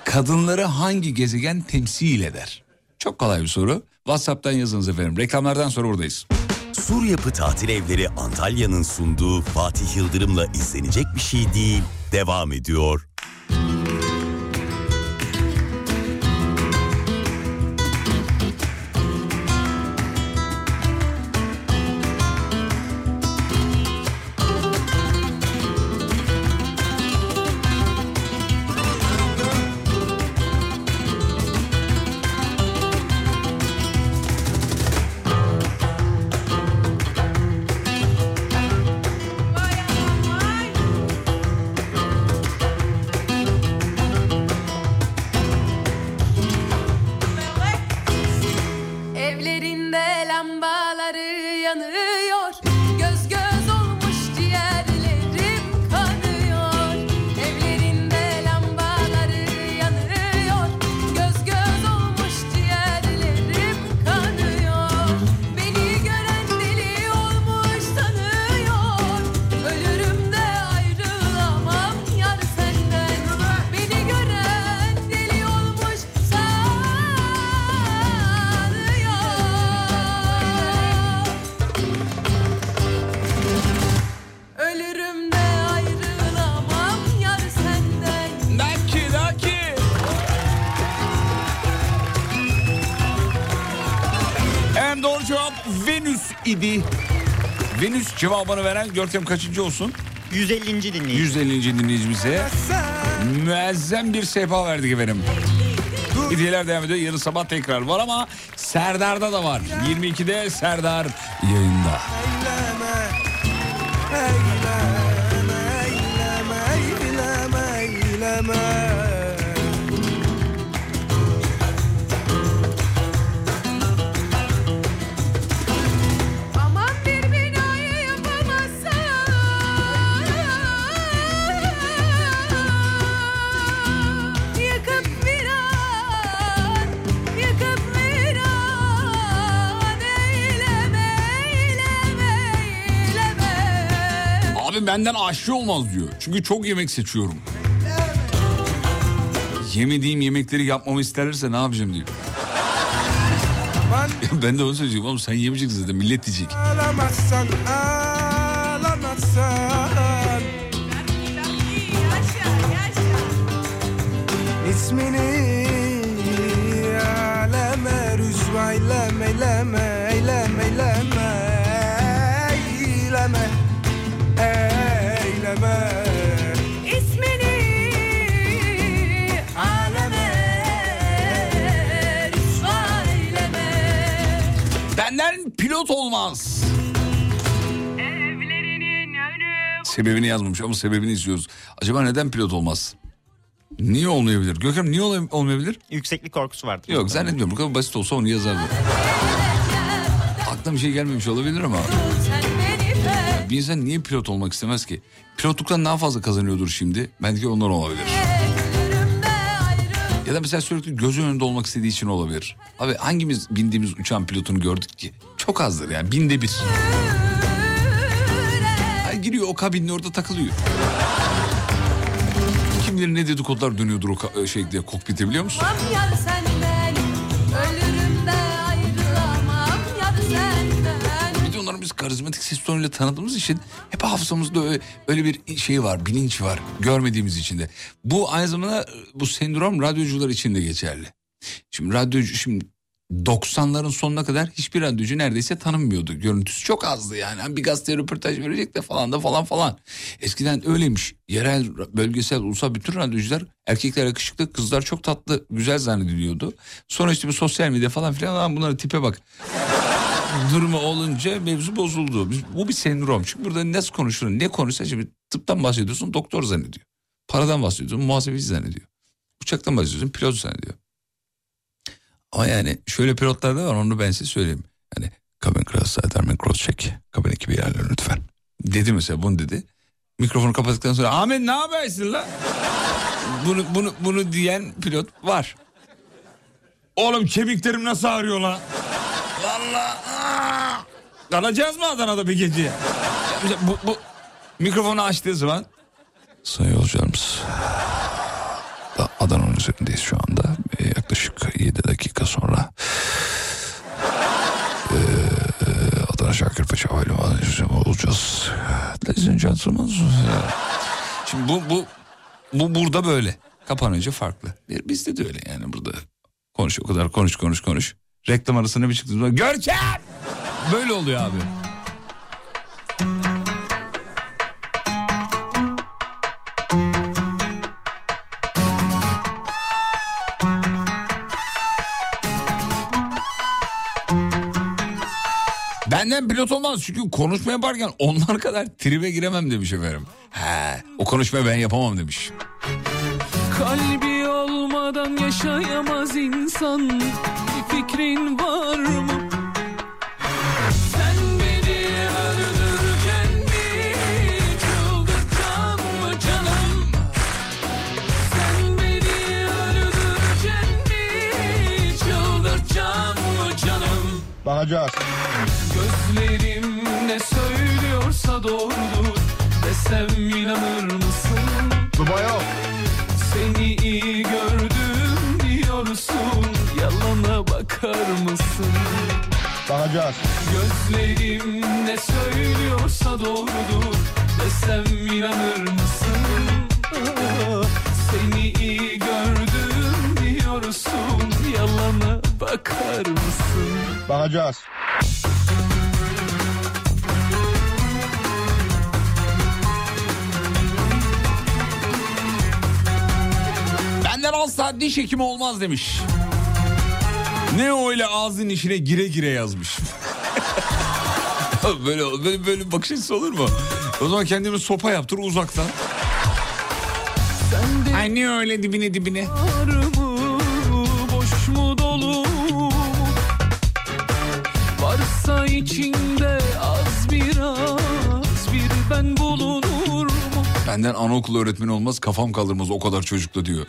Kadınları hangi gezegen temsil eder? Çok kolay bir soru. WhatsApp'tan yazınız efendim. Reklamlardan sonra buradayız. Sur Yapı Tatil Evleri Antalya'nın sunduğu Fatih Yıldırım'la izlenecek bir şey değil. Devam ediyor. Cevabını veren Görkem kaçıncı olsun? 150. dinleyici. 150. dinleyicimize müezzem bir sehpa verdik efendim. Hediyeler devam ediyor. Yarın sabah tekrar var ama Serdar'da da var. 22'de Serdar benden aşçı olmaz diyor. Çünkü çok yemek seçiyorum. Yemediğim yemekleri yapmamı isterlerse ne yapacağım diyor. Ya *laughs* ben de onu söyleyeceğim oğlum sen yemeyeceksin zaten millet yiyecek. Ağlamazsan ağlamazsan pilot olmaz. Sebebini yazmamış ama sebebini istiyoruz. Acaba neden pilot olmaz? Niye olmayabilir? Gökhan niye olay- olmayabilir? Yükseklik korkusu vardır. Yok zannetmiyorum. Bu kadar basit olsa onu yazardı. Aklına bir şey gelmemiş olabilir ama. Bir insan niye pilot olmak istemez ki? Pilotluktan daha fazla kazanıyordur şimdi. Belki ondan olabilir. Da mesela sürekli gözü önünde olmak istediği için olabilir. Abi hangimiz bindiğimiz uçağın pilotunu gördük ki? Çok azdır yani binde bir. Ay, giriyor o kabinin orada takılıyor. Kim bilir ne dedikodular dönüyordur o ka- şey diye kokpite biliyor musun? Ses tonuyla tanıdığımız için hep hafızamızda öyle, öyle bir şey var, bilinç var görmediğimiz için de. Bu aynı zamanda bu sendrom radyocular için de geçerli. Şimdi radyocu şimdi 90'ların sonuna kadar hiçbir radyocu neredeyse tanınmıyordu. Görüntüsü çok azdı yani. Hani Bir gazete röportaj verecek de falan da falan falan. Eskiden öyleymiş. Yerel, bölgesel, ulusal bütün radyocular erkekler yakışıklı, kızlar çok tatlı, güzel zannediliyordu. Sonra işte bu sosyal medya falan filan "Lan bunlara tipe bak durumu olunca mevzu bozuldu. Biz- Bu bir sendrom. Çünkü burada nasıl konuşulur, ne konuşsa şimdi tıptan bahsediyorsun doktor zannediyor. Paradan bahsediyorsun muhasebeci zannediyor. Uçaktan bahsediyorsun pilot zannediyor. Ama yani şöyle pilotlar da var onu ben size söyleyeyim. Hani cabin cross, termin cross check. Cabin ekibi yerler lütfen. Dedi mesela bunu dedi. Mikrofonu kapattıktan sonra Ahmet ne habersin lan? bunu, bunu, bunu diyen pilot var. Oğlum kemiklerim nasıl ağrıyor lan? Valla. Kalacağız mı Adana'da bir gece? Bu, bu mikrofonu açtığı zaman. Sayın yolcularımız. da- Adana'nın üzerindeyiz şu anda. Ee, yaklaşık 7 dakika sonra. ee, Adana Şakirpaşa Havalimanı olacağız. Ladies and gentlemen. Şimdi bu, bu, bu burada böyle. Kapanınca farklı. Bizde de öyle yani burada. Konuş o kadar konuş konuş konuş. Reklam arasına bir çıktığımızda Görkem! Böyle oluyor abi. Benden pilot olmaz çünkü konuşma yaparken onlar kadar tribe giremem demiş efendim. He, o konuşmayı ben yapamam demiş. Kalbi olmadan yaşayamaz insan fikrin var mı? Canım? Bakacağız. Gözlerim ne söylüyorsa doğrudur Desem inanır mısın? Duba yok. Seni iyi gördüm diyorsun Yalana bakar mısın? Bakacağız. Gözlerim ne söylüyorsa doğrudur Desem inanır mısın? Seni iyi gördüm diyorsun Yalana bakar mısın? Bakacağız. Benden asla diş hekimi olmaz demiş. Ne öyle ağzın içine gire gire yazmış. *laughs* böyle, böyle, böyle bakış açısı olur mu? O zaman kendime sopa yaptır uzaktan. Ay ne öyle dibine dibine. var Varsa içinde az biraz bir ben bulunur mu? Benden anaokulu öğretmeni olmaz kafam kaldırmaz o kadar çocukla diyor.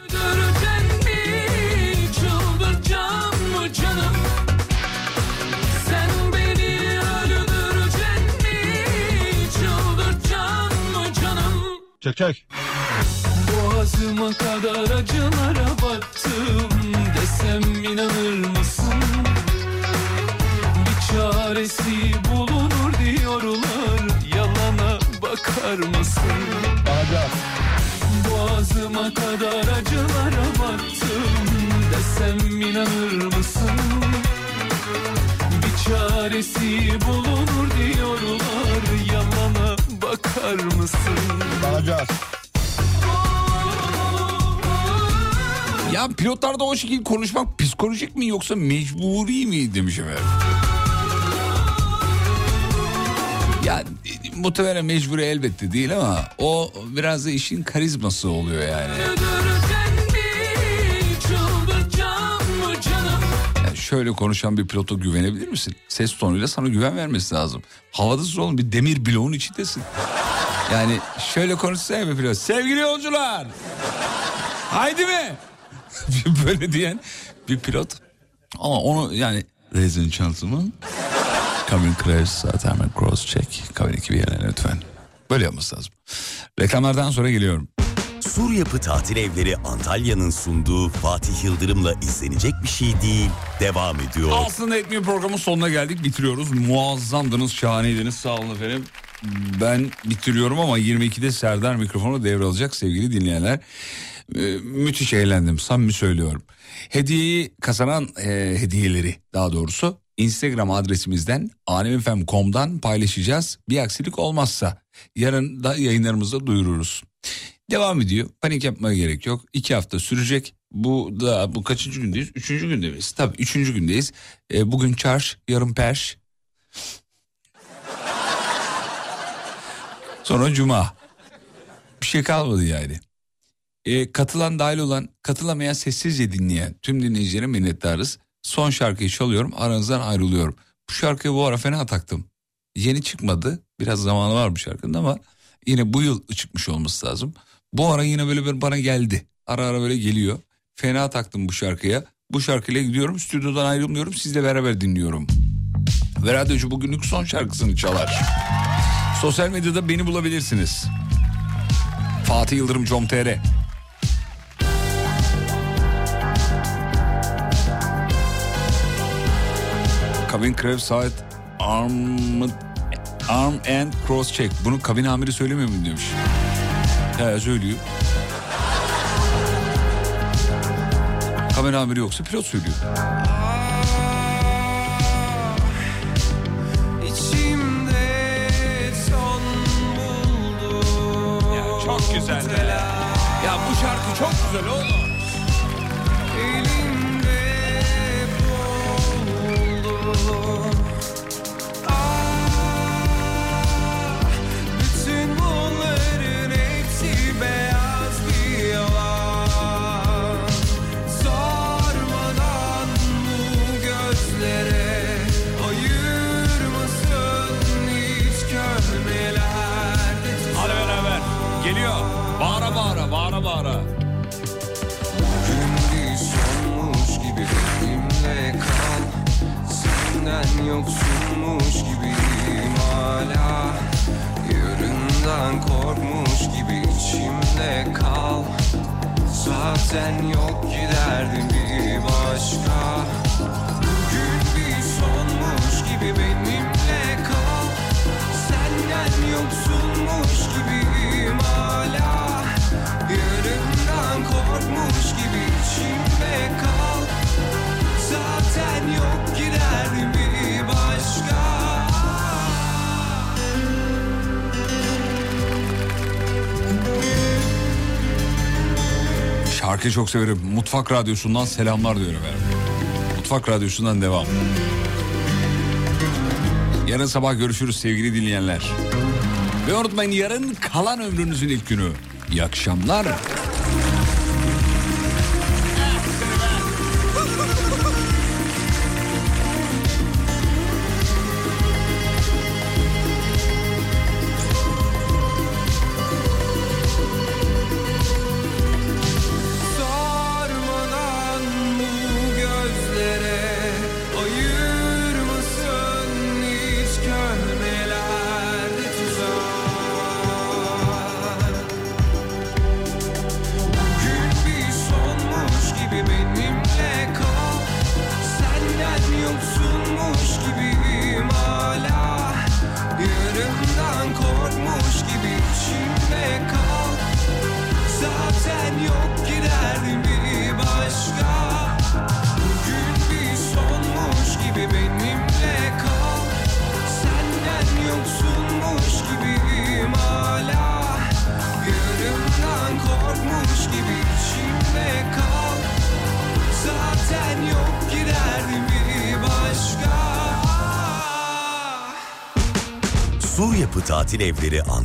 Çek çek. Boğazıma kadar acılara battım desem inanır mısın? Çaresi bulunur diyorlar yalana bakar mısın? Bakacağız. Boğazıma kadar acılara battım desem inanır mısın? Bir çaresi bulunur diyorlar yalana bakar mısın? Bakacağız. Ya pilotlarda o şekilde konuşmak psikolojik mi yoksa mecburi mi demiş efendim. Muhtemelen mecburi elbette değil ama o biraz da işin karizması oluyor yani. Şöyle konuşan bir pilota güvenebilir misin? Ses tonuyla sana güven vermesi lazım. Havadasın oğlum bir demir bloğun içindesin. Yani şöyle konuşsana bir pilot. Sevgili yolcular. Haydi mi? *laughs* Böyle diyen bir pilot. Ama onu yani Ladies and Cabin crash, hemen cross check. Cabin ekibi yerine lütfen. Böyle yapması lazım. Reklamlardan sonra geliyorum. Sur Yapı Tatil Evleri Antalya'nın sunduğu Fatih Yıldırım'la izlenecek bir şey değil. Devam ediyor. Aslında etmiyor programın sonuna geldik bitiriyoruz. Muazzamdınız şahaneydiniz sağ olun efendim. Ben bitiriyorum ama 22'de Serdar mikrofonu devralacak sevgili dinleyenler. Ee, müthiş eğlendim samimi söylüyorum. Hediyeyi kazanan e, hediyeleri daha doğrusu Instagram adresimizden alemfm.com'dan paylaşacağız. Bir aksilik olmazsa yarın da yayınlarımızda duyururuz. Devam ediyor. Panik yapmaya gerek yok. İki hafta sürecek. Bu da bu kaçıncı gündeyiz? Üçüncü günde miyiz? Tabii üçüncü gündeyiz. E, bugün çarş, yarın perş. *laughs* Sonra cuma. Bir şey kalmadı yani. E, katılan dahil olan, katılamayan sessizce dinleyen tüm dinleyicilere minnettarız. Son şarkıyı çalıyorum, aranızdan ayrılıyorum. Bu şarkıyı bu ara fena taktım. Yeni çıkmadı. Biraz zamanı var bu şarkının ama yine bu yıl çıkmış olması lazım. Bu ara yine böyle bir bana geldi. Ara ara böyle geliyor. Fena taktım bu şarkıya. Bu şarkıyla gidiyorum. Stüdyodan ayrılmıyorum. Sizle beraber dinliyorum. Ve radyocu bugünlük son şarkısını çalar. Sosyal medyada beni bulabilirsiniz. Fatih Yıldırım Kabin Krev Saat Arm, arm and Cross Check. Bunu kabin amiri söylemiyor mu demiş. He söylüyor. Kabin amiri yoksa pilot söylüyor. İçimde son buldum. Ya çok güzel. Ya bu şarkı çok güzel oğlum. Şarkıyı çok severim. Mutfak Radyosu'ndan selamlar diyorum efendim. Mutfak Radyosu'ndan devam. Yarın sabah görüşürüz sevgili dinleyenler. Ve unutmayın yarın kalan ömrünüzün ilk günü. İyi akşamlar.